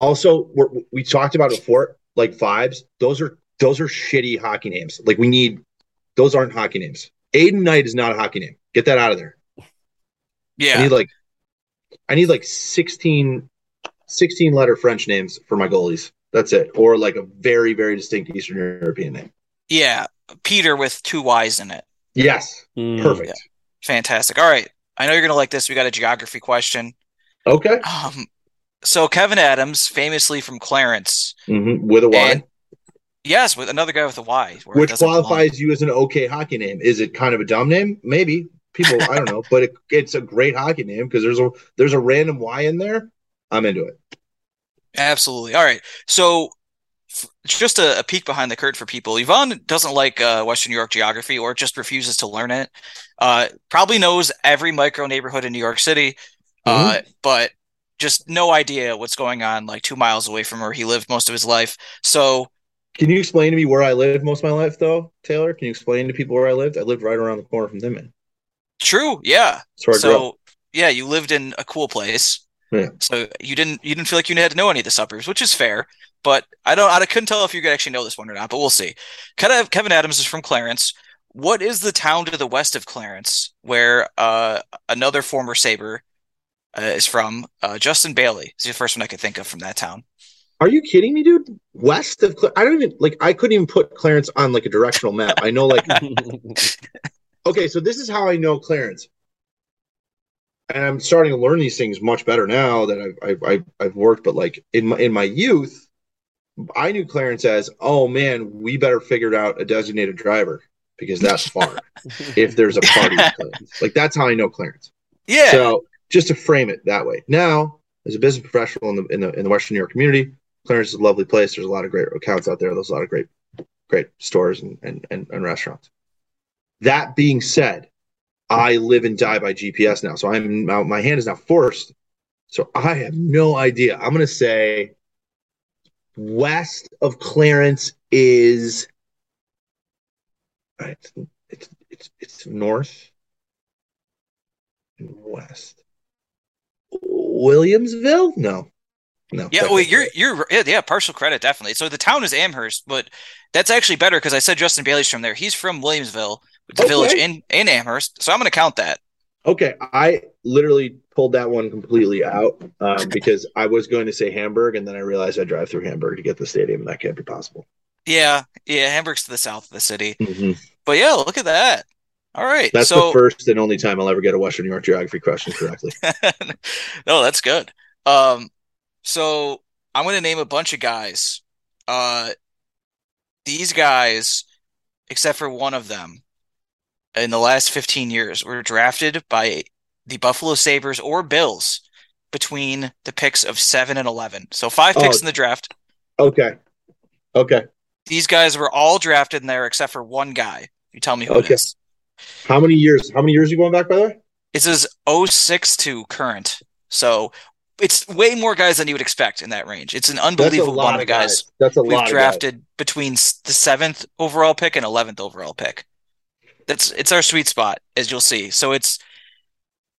also we're, we talked about it before, like vibes. Those are those are shitty hockey names. Like we need those aren't hockey names. Aiden Knight is not a hockey name. Get that out of there. Yeah. I Yeah. need like I need like 16, 16 letter French names for my goalies. That's it. Or like a very, very distinct Eastern European name. Yeah. Peter with two Y's in it. Yes. Mm. Perfect. Fantastic. All right. I know you're gonna like this. We got a geography question. Okay. Um, so Kevyn Adams, famously from Clarence, hmm With a Y. and yes, with another guy with a Y, which doesn't belong. qualifies you as an okay hockey name. Is it kind of a dumb name? Maybe people, I don't know, but it, it's a great hockey name because there's a there's a random Y in there. I'm into it. Absolutely. All right. So, f- just a, a peek behind the curtain for people. Yvonne doesn't like uh, Western New York geography or just refuses to learn it. Uh, probably knows every micro neighborhood in New York City, uh, but just no idea what's going on like two miles away from where he lived most of his life. So, Can you explain to me where I lived most of my life, though, Taylor? Can you explain to people where I lived? I lived right around the corner from them, true. Yeah. That's where I grew up. So, yeah, you lived in a cool place. Yeah. So you didn't you didn't feel like you had to know any of the suburbs, which is fair. But I don't I couldn't tell if you could actually know this one or not. But we'll see. Kevyn Kevyn Adams is from Clarence. What is the town to the west of Clarence where uh, another former Saber uh, is from? Uh, Justin Bailey is the first one I could think of from that town. Are you kidding me, dude? West of Cla- I don't even like. I couldn't even put Clarence on like a directional map. I know, like, okay, so this is how I know Clarence, and I'm starting to learn these things much better now that I've I've, I've, I've worked. But like in my in my youth, I knew Clarence as, oh man, we better figure out a designated driver because that's far. if there's a party, like that's how I know Clarence. Yeah, So just to frame it that way. Now, as a business professional in the in the in the Western New York community, Clarence is a lovely place. There's a lot of great accounts out there. There's a lot of great great stores and and, and, and restaurants. That being said, I live and die by GPS now. So I'm my hand is now forced. So I have no idea. I'm gonna say west of Clarence is uh, it's it's it's, it's north and west. Williamsville? No. No. Yeah, well, you're you're yeah, yeah, partial credit definitely. So the town is Amherst, but that's actually better because I said Justin Bailey's from there. He's from Williamsville, the Okay. village in in Amherst. So I'm going to count that. Okay, I literally pulled that one completely out um, because I was going to say Hamburg, and then I realized I drive through Hamburg to get to the stadium, that can't be possible. Yeah, yeah, Hamburg's to the south of the city. Mhm. But yeah, look at that. All right, That's so the first and only time I'll ever get a Western New York geography question correctly. no, that's good. Um, so I'm going to name a bunch of guys. Uh, these guys, except for one of them, in the last 15 years, were drafted by the Buffalo Sabres or Bills between the picks of seven and 11. So five oh. picks Oh. in the draft. Okay, okay. These guys were all drafted in there except for one guy. You tell me who Okay. it is. How many years? How many years are you going back, by the way? It says 06 to current. So it's way more guys than you would expect in that range. It's an unbelievable amount of guys. That's a We've lot. guys. drafted between the seventh overall pick and eleventh overall pick. That's it's our sweet spot, as you'll see. So it's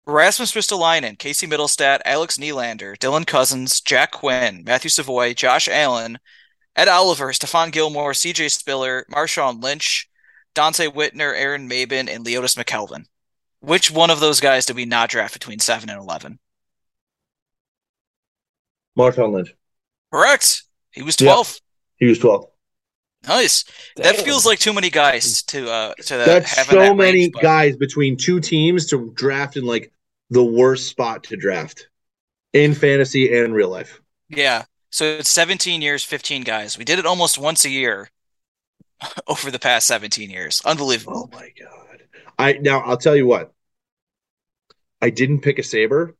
Rasmus Ristolainen, Casey Mittelstadt, Alex Nylander, Dylan Cozens, Jack Quinn, Matthew Savoie, Josh Allen, Ed Oliver, Stephon Gilmore, CJ Spiller, Marshawn Lynch, Donte Whitner, Aaron Maybin, and Leotis McKelvin. Which one of those guys did we not draft between seven and eleven? Marshawn Lynch. Correct. He was twelve. He was 12. Nice. That feels like too many guys to uh to That's have so that many range, guys between two teams to draft in like the worst spot to draft in fantasy and real life. Yeah. So it's 17 years, 15 guys. We did it almost once a year. over the past 17 years. Unbelievable. Oh my god! I now I'll tell you what. I didn't pick a saber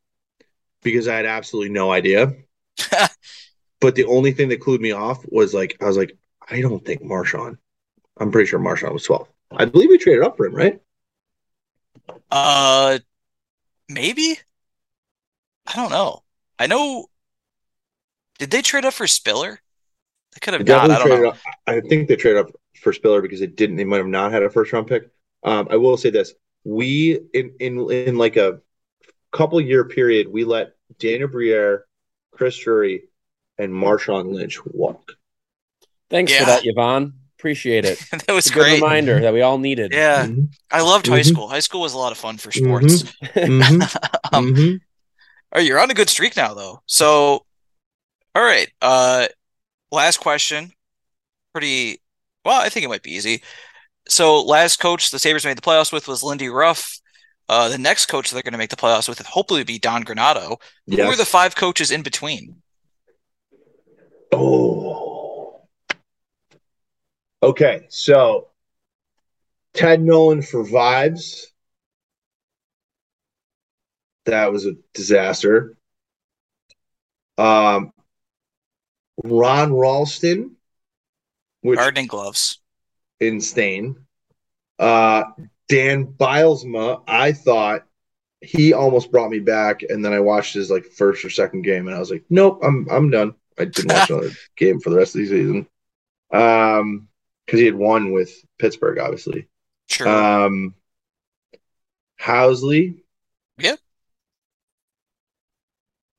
because I had absolutely no idea. but the only thing that clued me off was like I was like, I don't think Marshawn. I'm pretty sure Marshawn was 12. I believe we traded up for him, right? Uh, maybe. I don't know. I know. Did they trade up for Spiller? They could have not. I don't know. up. I think they traded up for Spiller because they didn't. They might have not had a first round pick. Um, I will say this: we in in in like a couple year period, we let Daniel Briere, Chris Drury, and Marshawn Lynch walk. Thanks Yeah. for that, Yvonne. Appreciate it. that was It's a good great. reminder that we all needed. Yeah, Mhm. I loved high Mhm. school. High school was a lot of fun for sports. Mhm. um, Mhm. Oh, you're on a good streak now, though. So, all right. Uh, last question. Pretty well. I think it might be easy. So, last coach the Sabres made the playoffs with was Lindy Ruff. Uh, the next coach they're going to make the playoffs with hopefully be Don Granato. Who Yes. are the five coaches in between? Oh. Okay, so Ted Nolan for vibes. That was a disaster. Um, Ron Rolston, which Gardening gloves. insane. Uh, Dan Bylsma, I thought he almost brought me back, and then I watched his like first or second game, and I was like, nope, I'm I'm done. I didn't watch another game for the rest of the season. Um, because he had won with Pittsburgh, obviously. Sure. Um, Housley. Yeah.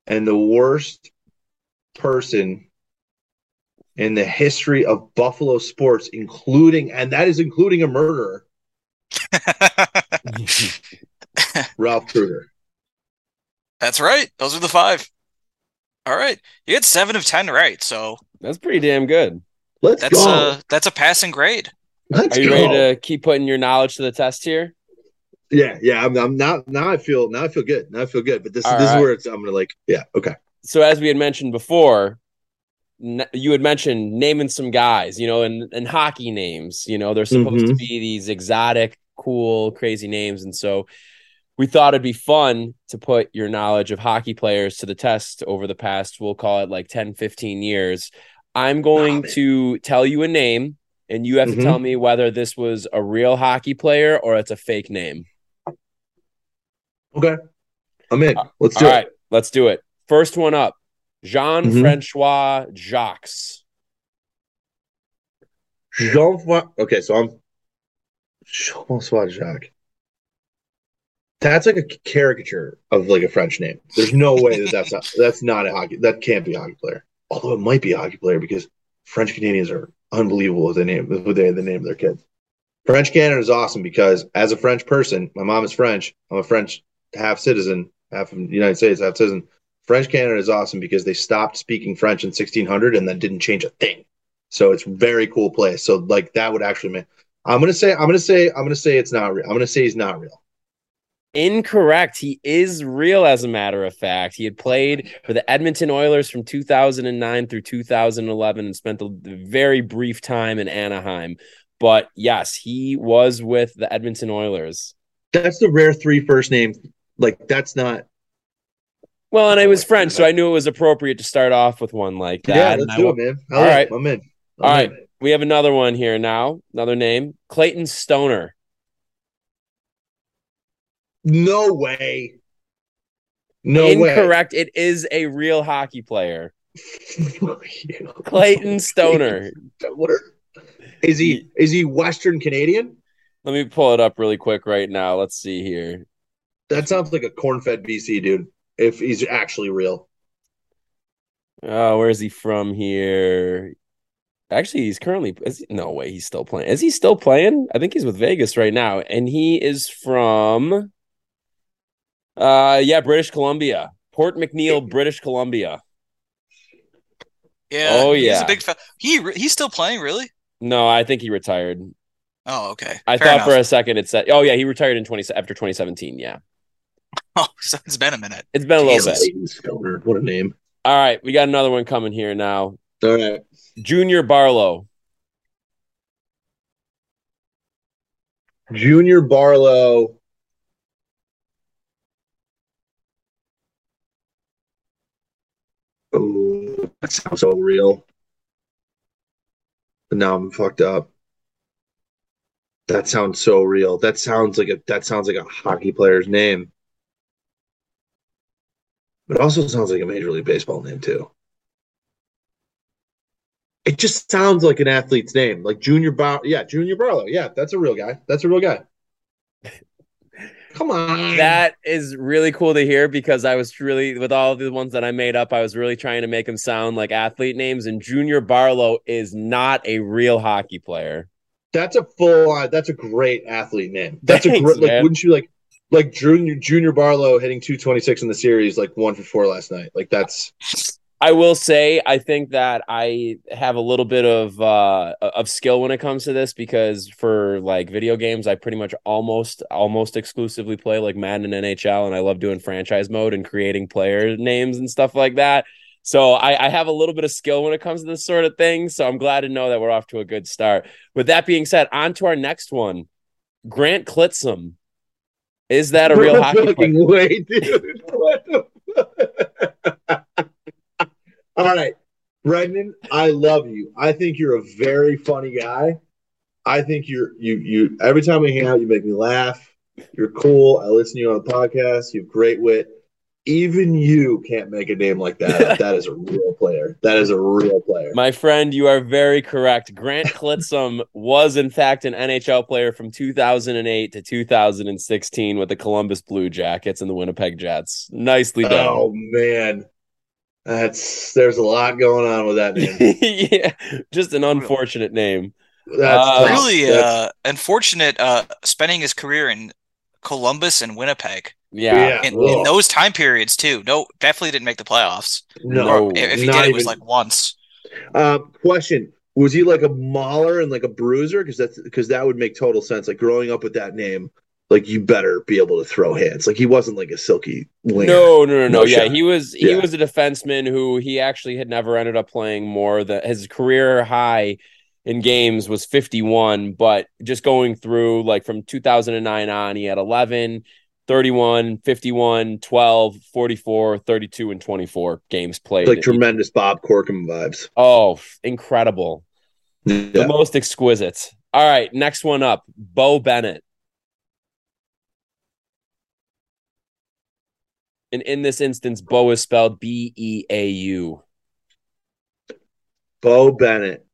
And the worst person in the history of Buffalo sports, including, and that is including a murderer, Ralph Krueger. That's right. Those are the five. All right. You had seven of ten right, so That's pretty damn good. Let's that's go. uh that's a passing grade. Let's Are you go. ready to keep putting your knowledge to the test here? Yeah, yeah. I'm, I'm now. Now I feel. Now I feel good. Now I feel good. But this, All this right. is where it's. I'm gonna like. Yeah. Okay. So as we had mentioned before, you had mentioned naming some guys, you know, and and hockey names. You know, they're supposed to Mhm. be these exotic, cool, crazy names, and so we thought it'd be fun to put your knowledge of hockey players to the test over the past, we'll call it like 10, 15 years. I'm going to tell you a name, and you have Mhm. to tell me whether this was a real hockey player or it's a fake name. Okay. I'm in. Let's do All it. right, let's do it. First one up Jean Mhm. Francois Jacques. Jean. Francois. Okay, so I'm Jean-François Jacques. That's like a caricature of like a French name. There's no way that that's not, that's not a hockey. That can't be a hockey player. Although it might be a hockey player because French Canadians are unbelievable with the name with the name of their kids. French Canada is awesome because as a French person, my mom is French. I'm a French half citizen, half of the United States, half citizen. French Canada is awesome because they stopped speaking French in 1600 and then didn't change a thing. So it's very cool place. So like that would actually make. I'm gonna say I'm gonna say I'm gonna say it's not real. I'm gonna say he's not real. Incorrect. He is real, as a matter of fact. He had played for the Edmonton Oilers from 2009 through 2011 and spent a very brief time in Anaheim. But yes, he was with the Edmonton Oilers. That's the rare three first name. Like that's not. Well, and I was French, so I knew it was appropriate to start off with one like that. yeah, let's I do it, man. All right, I'm in. I'm All right. in. We have another one here now. Another name Clayton Stoner. No way. No way. Incorrect. It is a real hockey player. Clayton Stoner. What is he? Is he Western Canadian? Let me pull it up really quick right now. Let's see here. That sounds like a corn-fed BC dude. If he's actually real. Oh, where is he from here? Actually, he's currently is he- no way he's still playing. Is he still playing? I think he's with Vegas right now, and he is from uh yeah, British Columbia. Port McNeill, British Columbia. Yeah. Oh, yeah. He's a big fa- he re- he's still playing, really? No, I think he retired. Oh, okay. I Fair thought enough. for a second it said oh yeah, he retired in 20 after 2017, yeah. Oh, so it's been a minute. It's been a little bit. What a name. All right, we got another one coming here now. All right. Junior Barlow. Junior Barlow. Oh, that sounds so real. But now I'm fucked up. That sounds so real. That sounds like a that sounds like a hockey player's name. But also sounds like a major league baseball name too. It just sounds like an athlete's name, like Junior Bar. Yeah, Junior Barlow. Yeah, that's a real guy. That's a real guy. Come on. That is really cool to hear because I was really with all the ones that I made up, I was really trying to make them sound like athlete names. And Junior Barlow is not a real hockey player. That's a full on. That's a great athlete name. That's a Thanks, great. Like, man. wouldn't you like, like Junior Junior Barlow hitting two twenty six in the series, like one for four last night. Like that's I will say I think that I have a little bit of uh of skill when it comes to this because for like video games I pretty much almost almost exclusively play like Madden and NHL and I love doing franchise mode and creating player names and stuff like that. So I, I have a little bit of skill when it comes to this sort of thing. So I'm glad to know that we're off to a good start. With that being said, on to our next one. Grant Clitsome. Is that a real No hockey player? way, dude. What the fuck? All right, Brendan, I love you. I think you're a very funny guy. I think you're you you every time we hang out, you make me laugh. You're cool. I listen to you on the podcast. You have great wit. Even you can't make a name like that. That is a real player. That is a real player. My friend, you are very correct. Grant Clitsome was, in fact, an NHL player from 2008 to 2016 with the Columbus Blue Jackets and the Winnipeg Jets. Nicely done. Oh man, that's there's a lot going on with that name. yeah, just an unfortunate name. That's Uh, really That's- uh, unfortunate uh, spending his career in Columbus and Winnipeg Yeah. in, Ugh. in those time periods too. No, definitely didn't make the playoffs. no. No. If, if he not did, it was like once. Uh, question: Was he like a mauler and like a bruiser? Because that's because that would make total sense. Like growing up with that name, like you better be able to throw hands. Like he wasn't like a silky winger. No, no, no, no. Yeah, shot. he was he Yeah. was a defenseman who he actually had never ended up playing more than his career high in games was 51, but just going through like from 2009 on, he had 11, 31, 51, 12, 44, 32 and 24 games played. like tremendous Bob Corkum vibes. oh, incredible. The most exquisite. All right, next one up. Bo Bennett. And in this instance, Bo is spelled B E A U. Beau Bennett.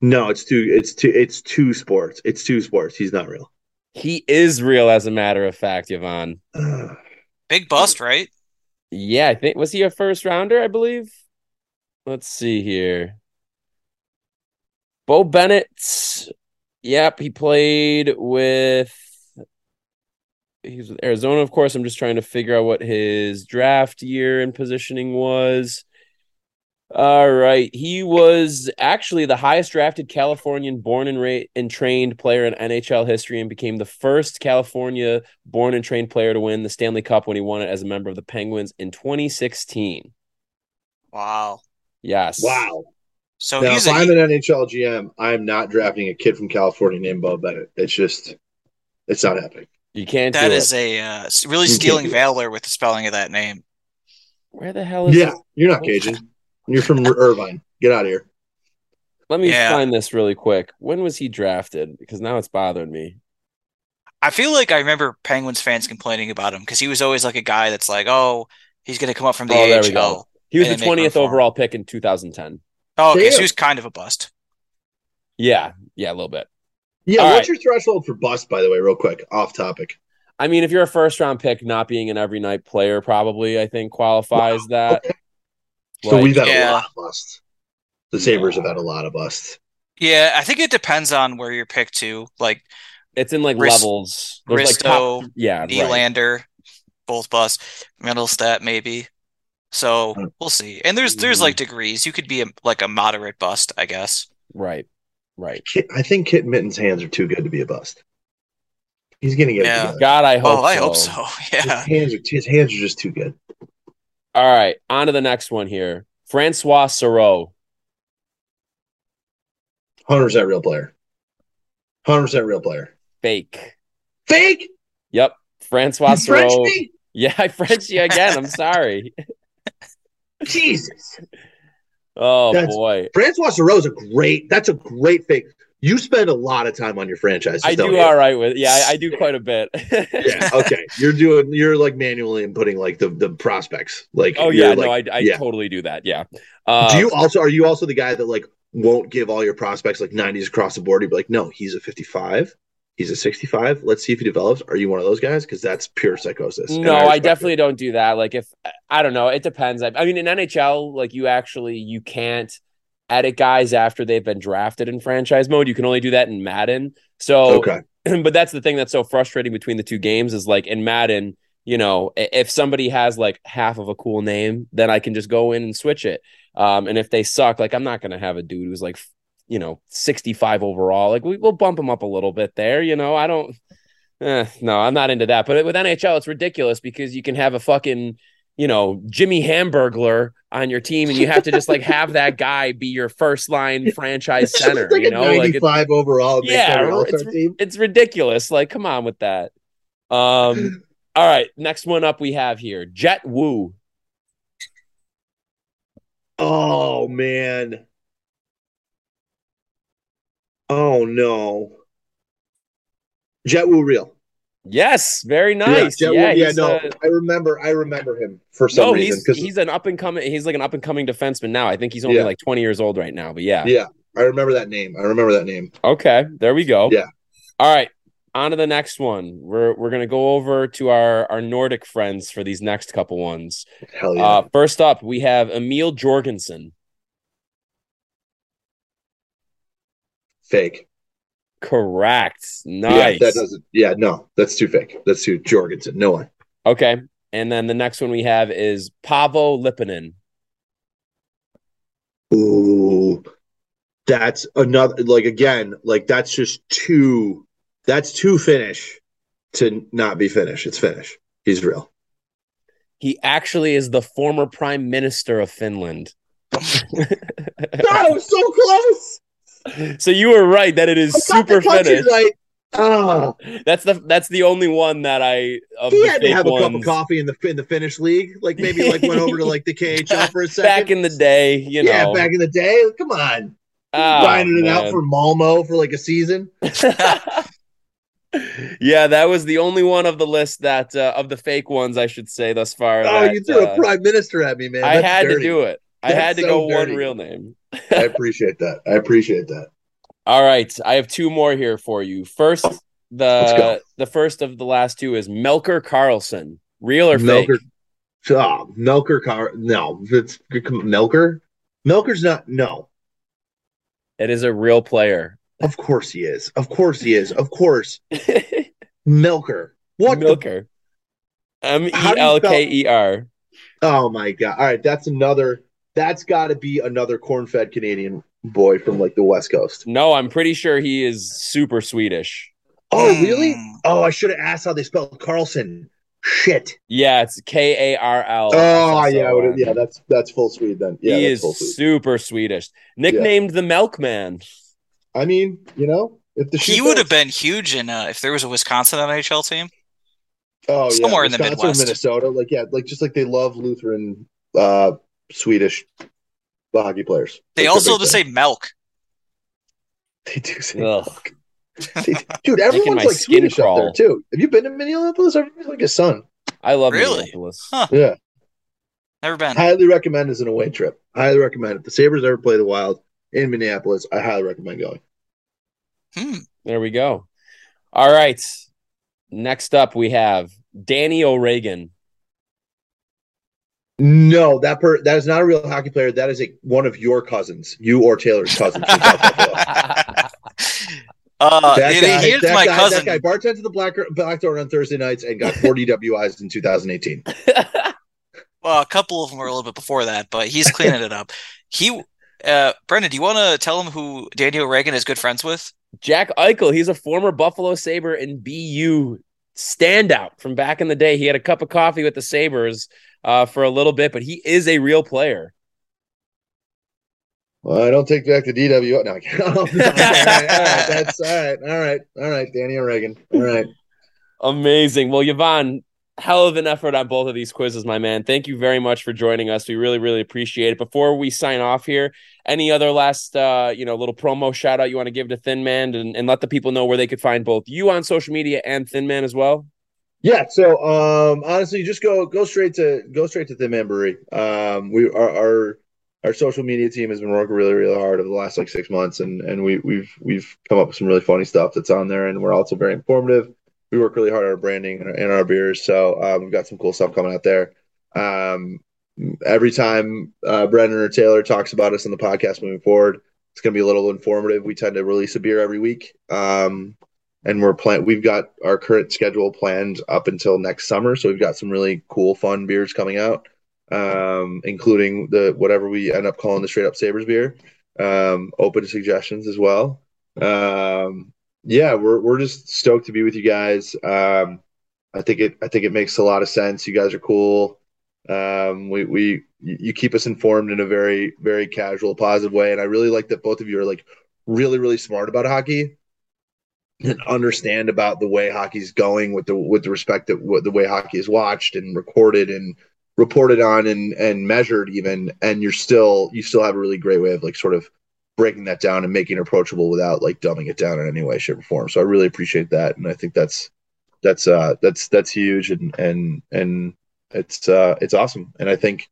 No, it's two. It's two. It's two sports. It's two sports. He's not real. He is real, as a matter of fact, Yvonne. Ugh. Big bust, right? Yeah, I think was he a first rounder, I believe? Let's see here. Beau Bennett. Yep, he played with he was with Arizona, of course. I'm just trying to figure out what his draft year and positioning was. All right. He was actually the highest drafted Californian born and, ra- and trained player in NHL history and became the first California born and trained player to win the Stanley Cup when he won it as a member of the Penguins in 2016. Wow. Yes. Wow. So now, he's if a, I'm an NHL GM, I am not drafting a kid from California named Beau Bennett. It's just, it's not happening. You can't that do is it. a uh, really You stealing valor with the spelling of that name. Where the hell is Yeah, this? you're not Cajun. You're from Irvine. Get out of here. Let me Yeah. find this really quick. When was he drafted? Because now it's bothering me. I feel like I remember Penguins fans complaining about him because he was always like a guy that's like, oh, he's going to come up from the Oh, there we AHL. go. He was the they make room 20th overall pick in 2010. Oh, okay. So he was kind of a bust. Yeah, yeah, a little bit. Yeah, All what's your threshold for bust, by the way, real quick, off topic? I mean, if you're a first round pick, not being an every night player probably, I think qualifies that. Okay. So we've had yeah. a lot of busts. The Sabres Yeah. have had a lot of busts. Yeah, I think it depends on where you're picked to. Like it's in like Rist- levels. There's like top, Risto, yeah, right. Nylander, both bust, Mittelstadt maybe. So Hmm. we'll see. And there's there's like degrees. You could be a, like a moderate bust, I guess. right, right. Kit, I think Kit Mitten's hands are too good to be a bust. He's gonna get Yeah. it. God, I oh, hope. oh, I so. hope so. Yeah. His hands are his hands are just too good. All right, on to the next one here. Francois Sorrow. Hundred percent real player. Hundred percent real player. Fake. Fake. Yep. Francois You French me? Yeah, I French you again. I'm sorry. Jesus. Oh That's- boy. Francois Sorel is a great. That's a great fake. You spend a lot of time on your franchise. I do you? all right with it. yeah, I, I do quite a bit. Yeah. Okay. You're doing. You're like manually inputting like the the prospects. Like. oh yeah, like, no, I, I yeah. totally do that. Yeah. Uh, do you also are you also the guy that like won't give all your prospects like 90s across the board? You'd be like, no, he's a 55, he's a 65. Let's see if he develops. Are you one of those guys? Because that's pure psychosis. No, I, it. definitely don't do that. Like if I don't know, it depends. I, I mean, in NHL, like you actually you can't edit guys after they've been drafted in franchise mode. You can only do that in Madden. So, Okay. but that's the thing that's so frustrating between the two games is like in Madden, you know, if somebody has like half of a cool name, then I can just go in and switch it. Um, and if they suck, like I'm not gonna have a dude who's like, you know, 65 overall. Like we, we'll bump him up a little bit there. You know, I don't. Eh, no, I'm not into that. But with NHL, it's ridiculous because you can have a fucking, you know, Jimmy Hamburglar on your team, and you have to just like have that guy be your first line franchise center. like you know, like it's, 95 overall. Yeah, it's- it's ridiculous. Like, come on with that. Um, all right, next one up we have here, Jett Woo. Oh man. Oh no. Jett Woo real. Yes, very nice. Yeah, Yeah, yeah, no. uh, I remember I remember him for some no, reason. he's he's an up and coming. He's like an up and coming defenseman now. I think he's only Yeah. like 20 years old right now. But yeah. yeah, I remember that name. I remember that name. Okay, there we go. Yeah. All right, on to the next one. We're we're gonna go over to our our Nordic friends for these next couple ones. Hell yeah. Uh, first up, we have Emil Jorgensen. Fake. Correct. Nice. Yeah, that doesn't. Yeah, no, that's too fake. That's too Jorgensen. No way. Okay. And then the next one we have is Paavo Lipponen. Ooh, that's another. Like again, like that's just too. That's too finish to not be finish. It's finish. He's real. He actually is the former prime minister of Finland. That was so close. So you were right that it is I super the country Finnish. Right. Ah, That's the that's the only one that I of he had to have a cup of coffee in the in the Finnish league. Like maybe like went over to like the KHL for a second. back in the day, you know. yeah, back in the day. Come on, Oh, grinding it out for Malmo for like a season. yeah, that was the only one of the list that uh, of the fake ones I should say thus far. Oh, that, you threw uh, a prime minister at me, man. I That's had to do it. I had to so go dirty. one real name. I appreciate that. I appreciate that. All right, I have two more here for you. First, the the first of the last two is Melker Karlsson. Real or fake? Melker, oh, Melker car. No, it's Melker. Melker's not. No, It is a real player. of course he is. Of course he is. Of course, Melker. What? Melker. M E How do you L K E R. oh my god! All right, that's another. That's got to be another corn-fed Canadian boy from like the West Coast. No, I'm pretty sure he is super Swedish. Oh, really? Mm. Oh, I should have asked how they spelled Carlson. Shit. Yeah, it's K A R L. Oh, yeah, would've- yeah. That's that's full Swede then. Yeah, he is full Swede. super Swedish. Nicknamed the Milkman. I mean, you know, if the He shoe would have been huge in uh, if there was a Wisconsin NHL team. oh, somewhere in the Wisconsin or Midwest. Minnesota. Like yeah, like just like they love Lutheran, uh, Swedish hockey players. They Like, also they're just say milk. they do say Ugh. milk. They- dude. Everyone's like skin Swedish up there too. Have you been to Minneapolis? Everybody's like a son. I love Really? Minneapolis. Huh. Yeah, Never been. highly recommend as an away trip. Highly recommend. If the Sabres ever play the Wild in Minneapolis, I highly recommend going. Hmm. There we go. All right. Next up, we have Danny O'Regan. No, that per that is not a real hockey player. That is a one of your cousins, you or Taylor's cousins. from South Uh, That he- guy, he is that my guy, cousin. That guy bartended the black black door on Thursday nights and got 40 WIs in 2018. Well, a couple of them were a little bit before that, but he's cleaning it up. He, uh, Brendan, do you want to tell him who Daniel O'Regan is good friends with? Jack Eichel, he's a former Buffalo Sabre and BU standout from back in the day. He had a cup of coffee with the Sabres uh, for a little bit, but he is a real player. Well, I don't take back the DW. No, all, right, all right, that's all right. All right, all right, Danny O'Regan. All right. Amazing. Well, Yvonne, hell of an effort on both of these quizzes, my man. Thank you very much for joining us. We really, really appreciate it. Before we sign off here, any other last, uh, you know, little promo shout out you want to give to Thin Man and, and let the people know where they could find both you on social media and Thin Man as well? Yeah. So, um, honestly, just go go straight to go straight to Thin Man. Um, we our, our our social media team has been working really, really hard over the last like six months, and and we we've we've come up with some really funny stuff that's on there, and we're also very informative we work really hard on our branding and our, and our beers. So um, we've got some cool stuff coming out there. Um, every time uh, Brendan or Taylor talks about us on the podcast moving forward, it's going to be a little informative. We tend to release a beer every week. Um, and we're plan we've got our current schedule planned up until next summer. So we've got some really cool, fun beers coming out, um, including the whatever we end up calling the straight up Sabres beer. Um, open to suggestions as well. Um, yeah, we're we're just stoked to be with you guys. Um, I think it I think it makes a lot of sense. You guys are cool. Um, we we you keep us informed in a very very casual, positive way, and I really like that both of you are like really really smart about hockey and understand about the way hockey's going with the with the respect that the way hockey is watched and recorded and reported on and and measured even and you're still you still have a really great way of like sort of breaking that down and making it approachable without like dumbing it down in any way, shape, or form. So I really appreciate that, and I think that's that's uh that's that's huge, and and and it's uh it's awesome. And I think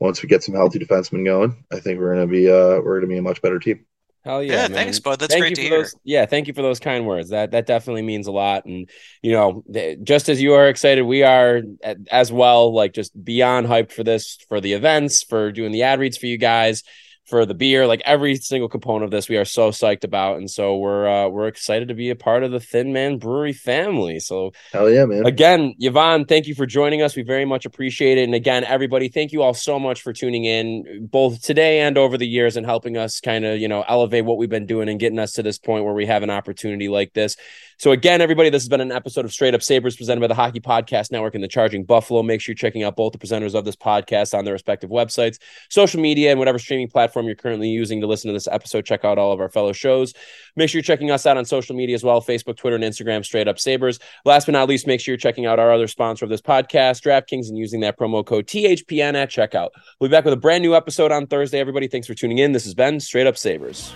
once we get some healthy defensemen going, I think we're gonna be uh we're gonna be a much better team. Hell yeah! Yeah, man. thanks, bud. That's thank great to hear. Those, yeah, thank you for those kind words. That that definitely means a lot. And you know, just as you are excited, we are as well. Like just beyond hyped for this, for the events, for doing the ad reads for you guys for the beer, like every single component of this, we are so psyched about, and so we're uh, we're excited to be a part of the Thin Man Brewery family. So hell yeah, man! Again, Yvonne, thank you for joining us. We very much appreciate it. And again, everybody, thank you all so much for tuning in, both today and over the years, and helping us kind of you know elevate what we've been doing and getting us to this point where we have an opportunity like this. So again, everybody, this has been an episode of Straight Up Sabres presented by the Hockey Podcast Network and the Charging Buffalo. Make sure you're checking out both the presenters of this podcast on their respective websites, social media, and whatever streaming platform you're currently using to listen to this episode. Check out all of our fellow shows. Make sure you're checking us out on social media as well Facebook, Twitter, and Instagram, Straight Up Sabres. Last but not least, make sure you're checking out our other sponsor of this podcast, DraftKings, and using that promo code THPN at checkout. We'll be back with a brand new episode on Thursday. Everybody, thanks for tuning in. This has been Straight Up Sabres.